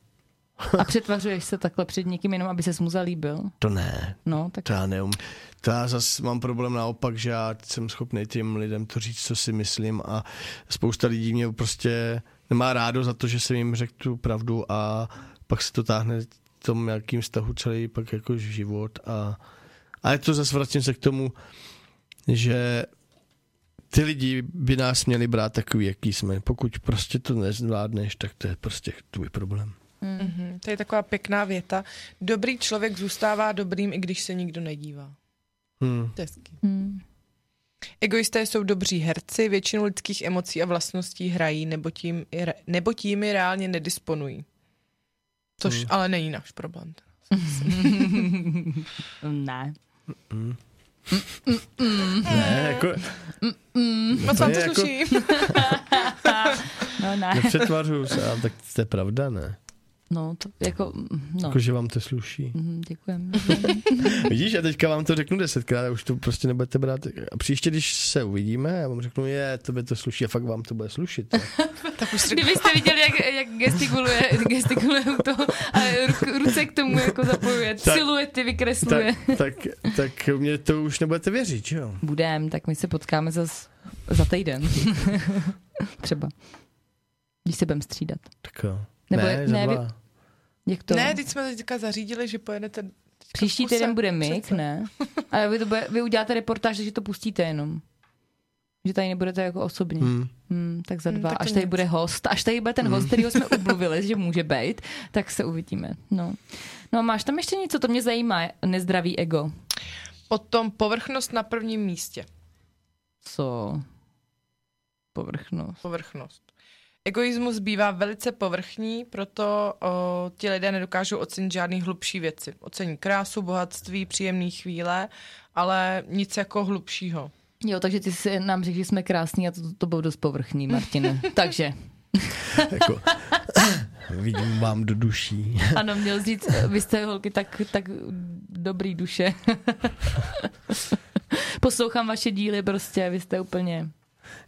A přetvařuješ se takhle před někým jenom, aby ses mu zalíbil? To ne, No, tak to já neum. To já zase mám problém naopak, že já jsem schopný těm lidem to říct, co si myslím a spousta lidí mě prostě nemá rádo za to, že jsem jim řekl tu pravdu a pak se to táhne v tom nějakým vztahu celý pak jako život a, a je to zase vracím se k tomu, že ty lidi by nás měli brát takový, jaký jsme. Pokud prostě to nezvládneš, tak to je prostě tvůj problém. Mm-hmm. To je taková pěkná věta. Dobrý člověk zůstává dobrým, i když se nikdo nedívá. Hmm. To je hezký. Hmm. Egoisté jsou dobří herci, většinu lidských emocí a vlastností hrají, nebo tím, nebo tím reálně nedisponují. Což Hmm. ale není náš problém. ne. Ne, jako, Moc vám to jako- sluší. No ne. nepřetvařuju se, ale tak to je pravda, ne? No, to jako, no. Jako, že vám to sluší. Mhm, Děkujem. Vidíš, já teďka vám to řeknu desetkrát a už to prostě nebudete brát. A příště, když se uvidíme, já vám řeknu, je, tobě to sluší a fakt vám to bude slušit. tak už Kdybyste viděli, jak, jak gestikuluje, gestikuluje u toho a ru- ruce k tomu jako zapojuje, Tak- siluety vykresluje. tak, tak, tak mě to už nebudete věřit, že jo? Budem, tak my se potkáme zas za týden. Třeba. Když se budeme střídat. Tak jo. Nebo ne, ne, vy-. Jak to? Ne, teď jsme teďka zařídili, že pojedete Příští kuse, týden bude přece. ne? A vy, to bude, vy uděláte reportáž, že to pustíte jenom. Že tady nebudete jako osobně. Hmm. Hmm. Hmm, tak za Hmm, dva. tak to až tady nic. bude host, až tady bude ten host, kterýho jsme umluvili, že může být, tak se uvidíme. No. no a máš tam ještě něco, to mě zajímá, nezdravý ego. Potom povrchnost na prvním místě. Co? Povrchnost. Povrchnost. Egoismus bývá velice povrchní, proto o, ti lidé nedokážou ocenit žádný hlubší věci. Ocení krásu, bohatství, příjemné chvíle, ale nic jako hlubšího. Jo, takže ty jsi nám řekl, že jsme krásní a to, to bylo dost povrchní, Martine. takže, Jako, vidím vám do duší. ano, měl říct, vy jste holky tak, tak dobrý duše. Poslouchám vaše díly prostě, vy jste úplně...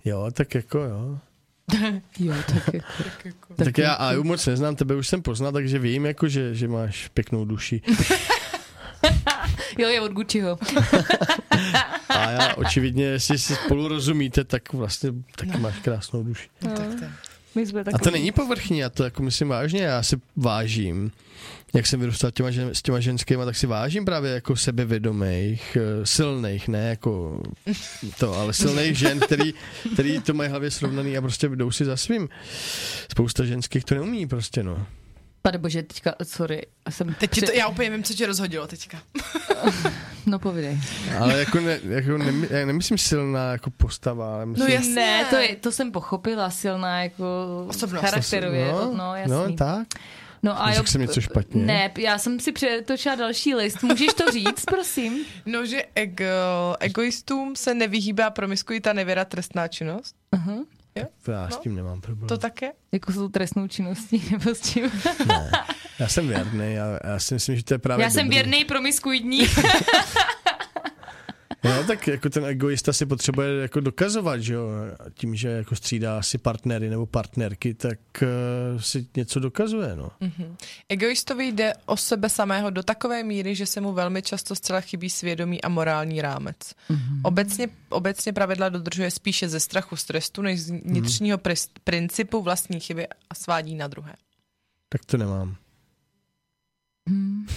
Jo, tak jako jo. Jo, tak jako... Tak, tak já Aju moc neznám, tebe už jsem poznal, takže vím, jako, že, že máš pěknou duši. Jo, je od Gucciho. A já očividně, jestli si spolu rozumíte, tak vlastně taky máš krásnou duši. No, tak to. My jsme A takový... to není povrchní, já to jako myslím vážně, já si vážím, jak jsem vyrůstal těma, žen, s těma ženskýma, tak si vážím právě jako sebevědomých, eh, silných, ne jako to, ale silných žen, který, který to mají hlavě srovnaný a prostě jdou si za svým. Spousta ženských to neumí prostě, no. Pane bože, teďka, sorry, jsem... Teď ti to, já úplně vím, co tě rozhodilo teďka. No povidej. Ale jako, ne, jako nemy, já nemyslím silná jako postava, ale myslím, No jasně. Ne, to, je, to jsem pochopila, silná jako Osobnost. charakterově, no, no jasný. no tak. No a Řekl jsem něco špatně. Ne, já jsem si přetočila další list. Můžeš to říct, prosím? No, že ego, egoistům se nevyhýbá promiskuita nevěra trestná činnost. Uh-huh. Jo? Já s No. tím nemám problém. To tak je? Jako s tou trestnou činností nebo s čím? Ne. Já jsem věrný, já, já si myslím, že to je právě Já jsem dobrý. věrný promiskuidní. No, tak jako ten egoista si potřebuje jako dokazovat, že jo, a tím, že jako střídá si partnery nebo partnerky, tak uh, si něco dokazuje, no. Mhm. Egoistovi jde o sebe samého do takové míry, že se mu velmi často zcela chybí svědomí a morální rámec. Mhm. Obecně, obecně pravidla dodržuje spíše ze strachu z trestu, než z vnitřního pris- principu vlastní chyby a svádí na druhé. Tak to nemám. Hmm.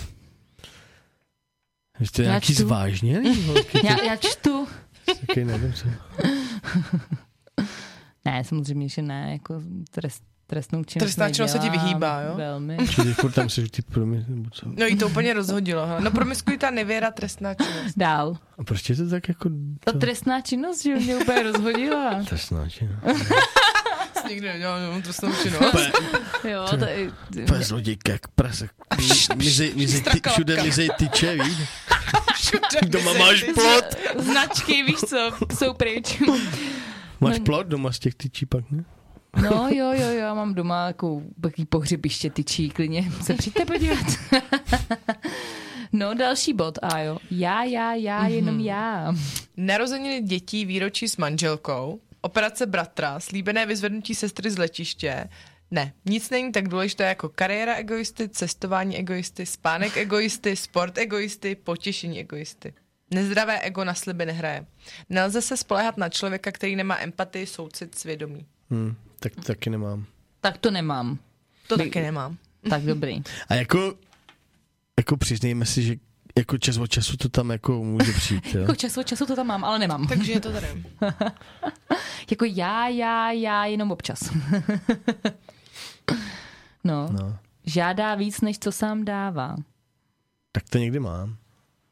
Vy jste Já nějaký čtu. zvážněný? holky? já, já čtu. Taky nevím, co. Ne, samozřejmě, že ne, jako trest, trestnou činnost Trestná činnost se ti vyhýbá, jo? Velmi. Čili furt tam se ty promy, nebo co? No jí to úplně rozhodilo. Hele. No promiskuita nevěra, trestná činnost. Dál. A proč je to tak jako... Ta trestná činnost, že mě úplně rozhodila. Trestná činnost. Nikdy nedělal jenom trestnou činnost. Jo, to je, Úplně zlodějka, jak prase. Mizej, mizej, ty, všude mizej tyče, víš? Všude Doma máš plot. značky, víš co, jsou pryč. Máš No. plot doma z těch tyčí pak, ne? No jo, jo, jo, já mám doma jako takový pohřebiště tyčí, klidně se přijďte podívat. No, další bod, a jo. Já, já, já, jenom já. Narozeniny dětí, výročí s manželkou, operace bratra, slíbené vyzvednutí sestry z letiště. Ne, nic není tak důležité jako kariéra egoisty, cestování egoisty, spánek egoisty, sport egoisty, potěšení egoisty. Nezdravé ego na sliby nehraje. Nelze se spolehat na člověka, který nemá empatii, soucit, svědomí. Hm, tak to taky nemám. Tak to nemám. To taky nemám. Tak dobrý. A jako, jako přiznejme si, že jako čas od času to tam jako může přijít, jo? Jako čas od času to tam mám, ale nemám. Takže je to tady. Jako já, já, já, jenom občas. no. No, Žádá víc, než co sám dává. tak to někdy mám.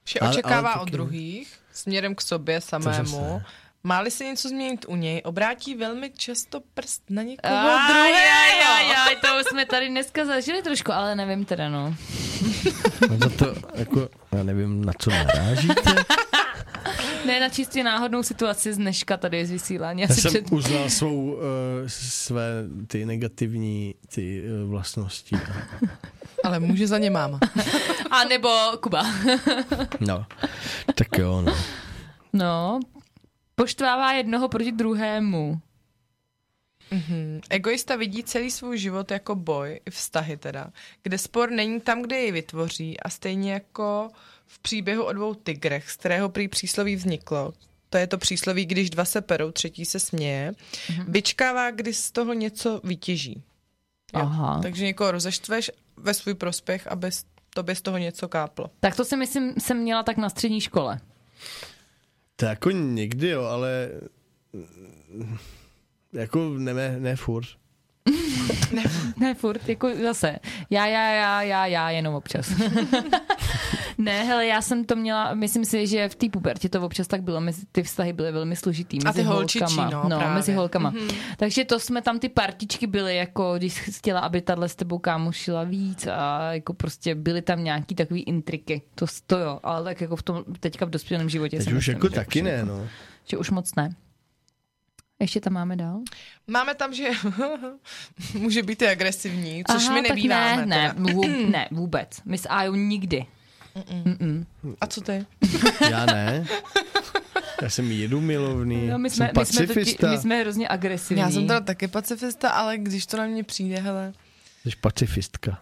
Vše Ale- ale očekává taky od ne. druhých, směrem k sobě samému. Máli se něco změnit u něj, obrátí velmi často prst na někoho Aj, druhého. aj, aj, aj, to už jsme tady dneska zažili trošku, ale nevím teda, no. No za to, jako, já nevím, na co narážíte. Ne na čistě náhodnou situaci z dneška tady z vysílání. Já Asi jsem před... uznal svou, uh, své ty negativní ty uh, vlastnosti. Ale může za ně máma. A nebo Kuba. No, tak jo, no. No, poštvává jednoho proti druhému. Mhm. Egoista vidí celý svůj život jako boj, i vztahy teda, kde spor není tam, kde jej vytvoří a stejně jako v příběhu o dvou tigrech, z kterého prý přísloví vzniklo, to je to přísloví, když dva se perou, třetí se směje, vyčkává, kdy z toho něco vytěží. Jo. Aha. Takže někoho rozeštveš ve svůj prospěch, aby tobě z toho něco káplo. Tak to si myslím, jsem měla tak na střední škole. To jako někdy, jo, ale mm, jako ne, ne furt. Ne, furt, jako zase. Já, já, já, já, já, jenom občas. ne, hele, já jsem to měla, myslím si, že v té pubertě to občas tak bylo, mezi, ty vztahy byly velmi složitý. A Mezi ty holčičí, holkama. no, no právě. mezi holkama. Mhm. Mm-hmm. Takže to jsme tam ty partičky byly, jako když jsi chtěla, aby tahle s tebou kámošila víc a jako prostě byly tam nějaký takový intriky. To, to jo, ale tak jako v tom teďka v dospělém životě Teď už jako taky ne, no. Že už moc ne. Ještě tam máme dál? Máme tam, že může být i agresivní, což Aha, my nebýváme. Ne, ne, vů, ne, vůbec. My s Ajou nikdy. Mm-mm. A co ty? Já ne. Já jsem jedu milovný, No, my, jsem jsme, my, jsme totiž, pacifista. my jsme hrozně agresivní. Já jsem teda taky pacifista, ale když to na mě přijde, hele, Jsi pacifistka.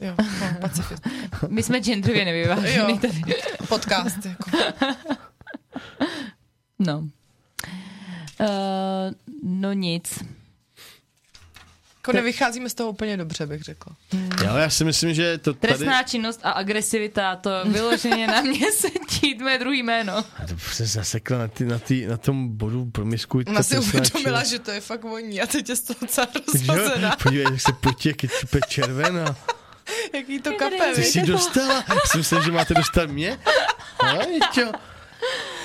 jo, no, pacifist. My jsme genderově nevyvážený tady. Podcast, jako. No. Uh, no nic. jako nevycházíme z toho úplně dobře, bych řekla. Jo, já si myslím, že to tady... Trestná činnost a agresivita, to vyloženě na mě sedí tvé druhý jméno. To se zasekla na, ty, na, ty, na tom bodu promiskujte. Ona si uvědomila, že to je fakt voní a teď je z toho celá Jo, rozhozená. podívej, jak se potí, jak je červená. Jaký to kape, Ty jsi dostala? Já jsem myslel, že máte dostat mě. No, čo?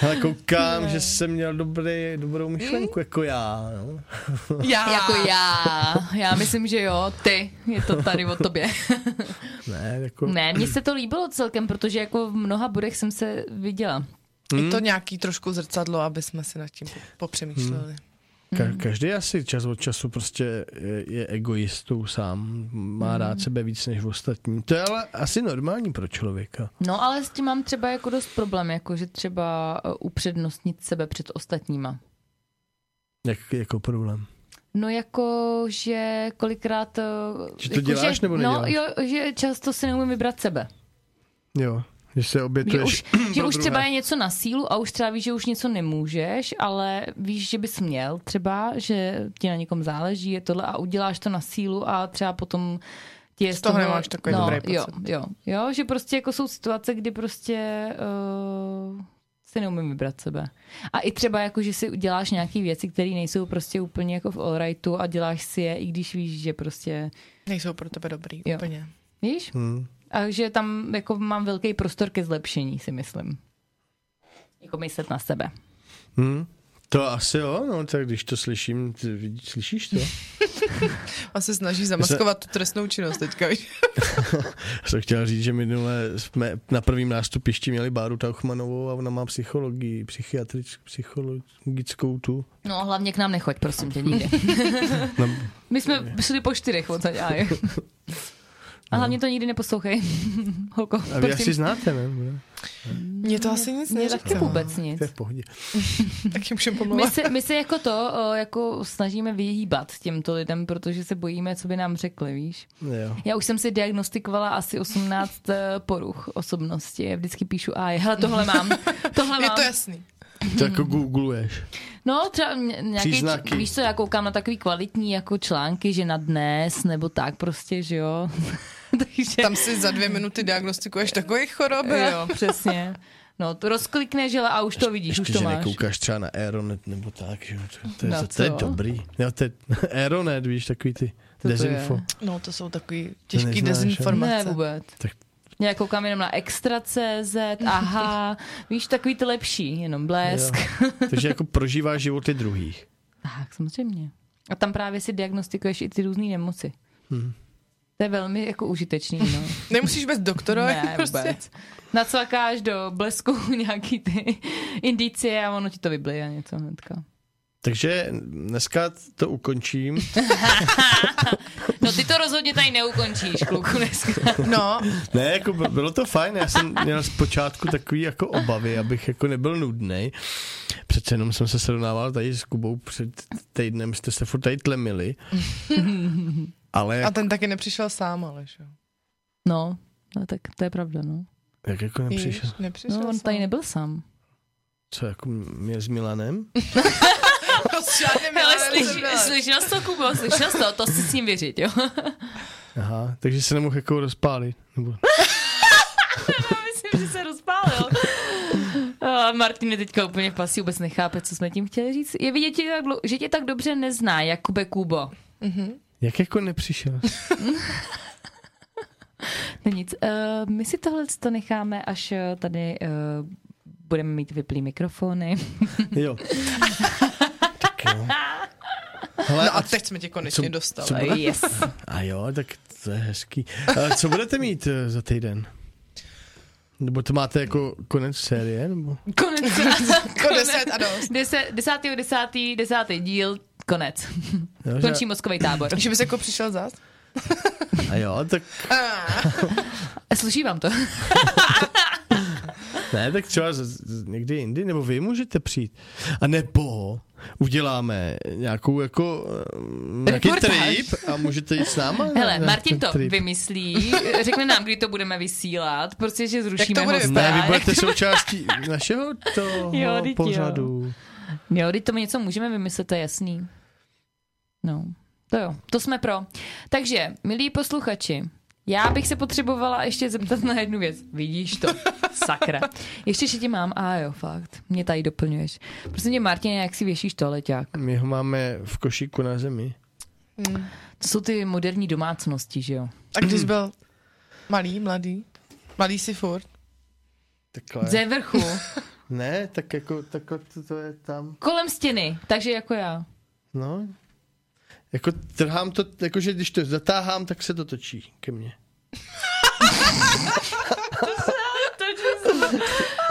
Ale koukám, že jsem měl dobrý, dobrou myšlenku, jako já. No. Já. Jako já. Já myslím, že jo, ty. Je to tady o tobě. Ne, jako... Ne, mně se to líbilo celkem, protože jako v mnoha bodech jsem se viděla. Je to nějaký trošku zrcadlo, aby jsme si nad tím popřemýšleli. Ka- každý asi čas od času prostě je, je egoistou sám, má rád sebe víc než ostatní. To je ale asi normální pro člověka. No ale s tím mám třeba jako dost problém, jako že třeba uh, upřednostnit sebe před ostatníma. Jak, jako problém. No jako, že kolikrát... uh, Že to jako, děláš že, nebo No neděláš? jo, že často si neumím vybrat sebe. Jo, že se Že obětuješ už, že už třeba je něco na sílu a už třeba víš, že už něco nemůžeš, ale víš, že bys měl třeba, že ti na někom záleží, je tohle a uděláš to na sílu a třeba potom ti je Z toho nemáš takový no, dobrý pocit. Jo, jo, jo, že prostě jako jsou situace, kdy prostě uh, si neumím vybrat sebe. A i třeba jako, že si uděláš nějaké věci, které nejsou prostě úplně jako v allrightu a děláš si je, i když víš, že prostě, Nejsou pro tebe dobrý, Jo. úplně. víš? Hmm. A že tam jako mám velký prostor ke zlepšení, si myslím. Jako myslet na sebe. Hmm. To asi jo, no tak když to slyším, ty, vidíš, slyšíš to? A se snaží zamaskovat tu trestnou činnost teďka, víš? Jsem chtěl říct, že minule jsme na prvním nástupišti měli Báru Tauchmanovou a ona má psychologii, psychiatrickou, psychologickou tu. No hlavně k nám nechoď, prosím tě, nikdy. No, My jsme šli po čtyřech od tady. A hlavně to nikdy neposlouchej. Holko, a vy asi znáte, ne? Mně to asi nic Mně taky neříká. vůbec nic. To je v pohodě. Taky můžeme My pomlouvat. se, my se jako to jako snažíme vyhýbat těmto lidem, protože se bojíme, co by nám řekli, víš. Jo. Já už jsem si diagnostikovala asi 18 eh, poruch osobnosti. Já vždycky píšu, a hele, tohle mám, tohle Je mám. to jasný. To jako googluješ. No, třeba ně- nějaký, Příznaky. víš co, já koukám na takový kvalitní jako články, že na dnes, nebo tak prostě, že jo. Takže, Tam si za dvě minuty diagnostikuješ takový choroby. jo, přesně. No, to rozklikneš, žele, a už to vidíš, už Ještě, to že máš. nekoukáš třeba na Aeronet nebo tak, že jo. To, to, je, Na to, to je co? dobrý. Jo, to je Aeronet, víš, takový ty to dezinfo. je? No to jsou takový těžký neznáš, dezinformace. Ne, vůbec. Tak- Já koukám jenom na Extra.cz, aha, víš, takový ty lepší, jenom blesk. Jo. Takže jako prožíváš životy druhých. Tak, samozřejmě. A tam právě si diagnostikuješ i ty různé nemoci. Hmm. To je velmi jako užitečný, no. Nemusíš bez doktora, Ne, prostě. vůbec. Nacvakáš do blesku nějaký ty indicie a ono ti to vyblije něco hnedka. Takže dneska to ukončím. No ty to rozhodně tady neukončíš, kluku, dneska. No, Ne, jako by- bylo to fajn, já jsem měl zpočátku takový jako obavy, abych jako nebyl nudnej. Přece jenom jsem se srovnával tady s Kubou před týdnem, jste se furt tady tlemili. Ale a jak, ten taky nepřišel sám, ale že? jo. No, no, tak to je pravda, no. jak jako nepřišel? Víš, nepřišel No, on sám. tady nebyl sám. Co, jako mě s Milanem? Hele, slyš, nebyl. slyšel jsi to, Kubo, slyšel jsi to, to si s ním věřit, jo? Aha, takže se nemohl jako rozpálit. Nebo... Myslím, že se rozpálil. A Martin je teďka úplně v pasi, vůbec nechápe, co jsme tím chtěli říct. Je vidět, že, tak, že tě tak dobře nezná, Jakube Kubo. Jak jako nepřišel? No nic, uh, my si tohle to necháme, až eh, tady uh, budeme mít vyplý mikrofony. Jo. jo. Hele, No a teď jsme tě konečně co- dostali. co bude? yes. A jo, tak to je hezký. A co budete mít eh, za týden? Nebo to máte jako konec série? Nebo? Konec. Jako deset a dost. Deset, desátýho desátý, desátý díl, konec. Jo, že- Končí mozkový tábor. Že bys jako přišel zas? A jo, tak Sluší vám to? ne, tak třeba z, z, někdy jindy, nebo vy můžete přijít. A nebo uděláme nějakou jako eh, nějaký trip a můžete jít s náma? Hele, na Martin to trip. vymyslí, řekne nám, kdy to budeme vysílat, prostě, že zrušíme bude hosta. Ne, vy budete součástí našeho toho Jo, vždyť jo. pořadu. Jo, teď tomu něco můžeme vymyslet, to je jasný. No, to jo, to jsme pro. Takže, milí posluchači, já bych se potřebovala ještě zeptat na jednu věc. Vidíš to? Sakra. Ještě že tě mám. A jo, fakt. Mě tady doplňuješ. Prosím tě, Martin, jak si věšíš to leťák? My ho máme v košíku na zemi. Hmm. To jsou ty moderní domácnosti, že jo? A když byl malý, mladý? Malý si furt? Takhle. Ze vrchu, Ne, tak jako, tak to, to je tam. kolem stěny, takže jako já. No. Jako trhám to, jakože když to zatáhám, tak se to točí ke mně.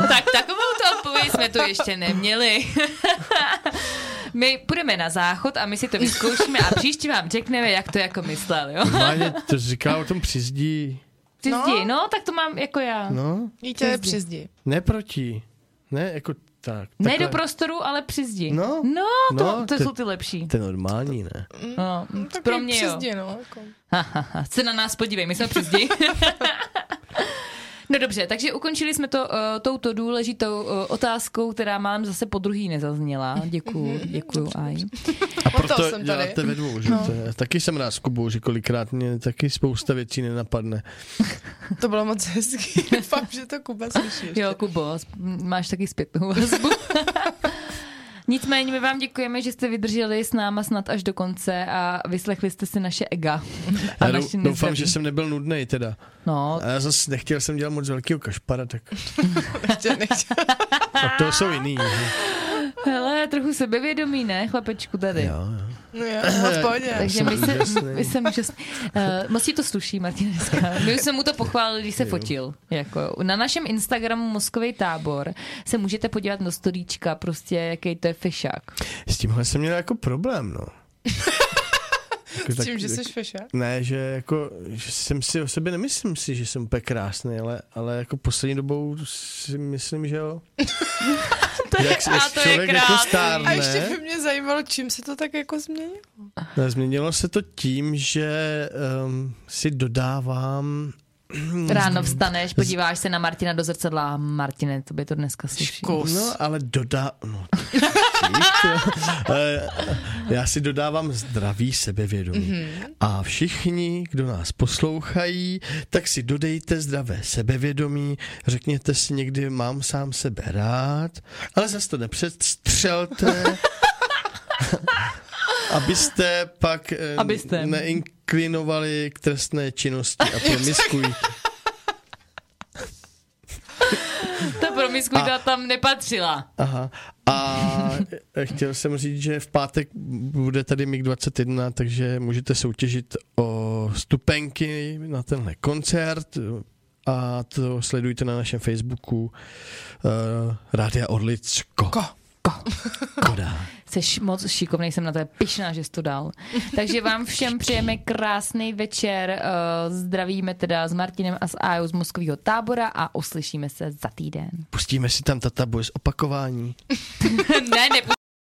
tak takovou to odpověď jsme tu ještě neměli. My půjdeme na záchod a my si to vyzkoušíme a příště vám řekneme, jak to jako myslel, jo? Normálně to říká o tom přizdí. Při No. no, tak to mám jako já. No, Dítě je Přizdi. při zdi. ne proti. Ne, jako tak. Ne takhle. do prostoru, ale při zdi. No. no to, No, to to- jsou ty lepší. To je normální, ne? No, Tak pro mě při jo. zdi, no. Jako. Ha, ha, ha. Se na nás podívej, my jsme při zdi. No dobře, takže ukončili jsme to uh, touto důležitou uh, otázkou, která mám zase po druhý nezazněla. Děkuju, děkuju, Aj. Proto A proto jsem tady. děláte ve dvou, že? No. To je- Taky jsem rád s Kubou, že kolikrát mě taky spousta věcí nenapadne. To bylo moc hezký. Doufám, že to Kuba slyší ještě. Jo, Kubo, máš taky zpětnou vazbu. Nicméně my vám děkujeme, že jste vydrželi s náma snad až do konce a vyslechli jste si naše ega. A Já naše dou- doufám, nezdraví. že jsem nebyl nudný teda. No, A já zase nechtěl jsem dělat moc velkého kašpara, tak Nechtěl, nechtěl. a to jsou jiný. že? hele, trochu sebevědomí, ne, chlapečku tady. Jo, jo. No. Takže my se, my jsem úžasný. Uh, moc ti to sluší, Martin, dneska. My už jsme mu to pochválili, když se fotil. Jako, na našem Instagramu Moskový tábor se můžete podívat do storíčka, prostě jaký to je fešák. S tímhle jsem měl jako problém, no. Jako S tím, že jsi fešák? Ne, že jako, že jsem si o sobě nemyslím si, že jsem úplně krásný, ale, ale jako poslední dobou si myslím, že jo. To je, Jak, a jak to je jako krásný. stárne, A ještě by mě zajímalo, čím se to tak jako změnilo. Ne, Změnilo se to tím, že um, si dodávám Ráno vstaneš, podíváš se na Martina do zrcadla a Martine, to by to dneska. Škus. No, ale dodá... No. Eh, Já si dodávám zdravý sebevědomí. Mm-hmm. A všichni, kdo nás poslouchají, tak si dodejte zdravé sebevědomí. Řekněte si někdy, mám sám sebe rád, ale zase to nepředstřelte. Abyste pak eh, Abyste. neinklinovali k trestné činnosti a promiskují. Ta promiskuita tam nepatřila. Aha. A chtěl jsem říct, že v pátek bude tady MiG 21, takže můžete soutěžit o stupenky na tenhle koncert a to sledujte na našem Facebooku uh, Rádia Orlicko. Ko. Koda. Jsi moc šikovnej, jsem na to pišná, že jsi to dal. Takže vám všem přejeme krásný večer. eh, Zdravíme teda s Martinem a s Ajou z Moskového tábora a uslyšíme se za týden. Pustíme si tam Tata Boys opakování. ne, ne,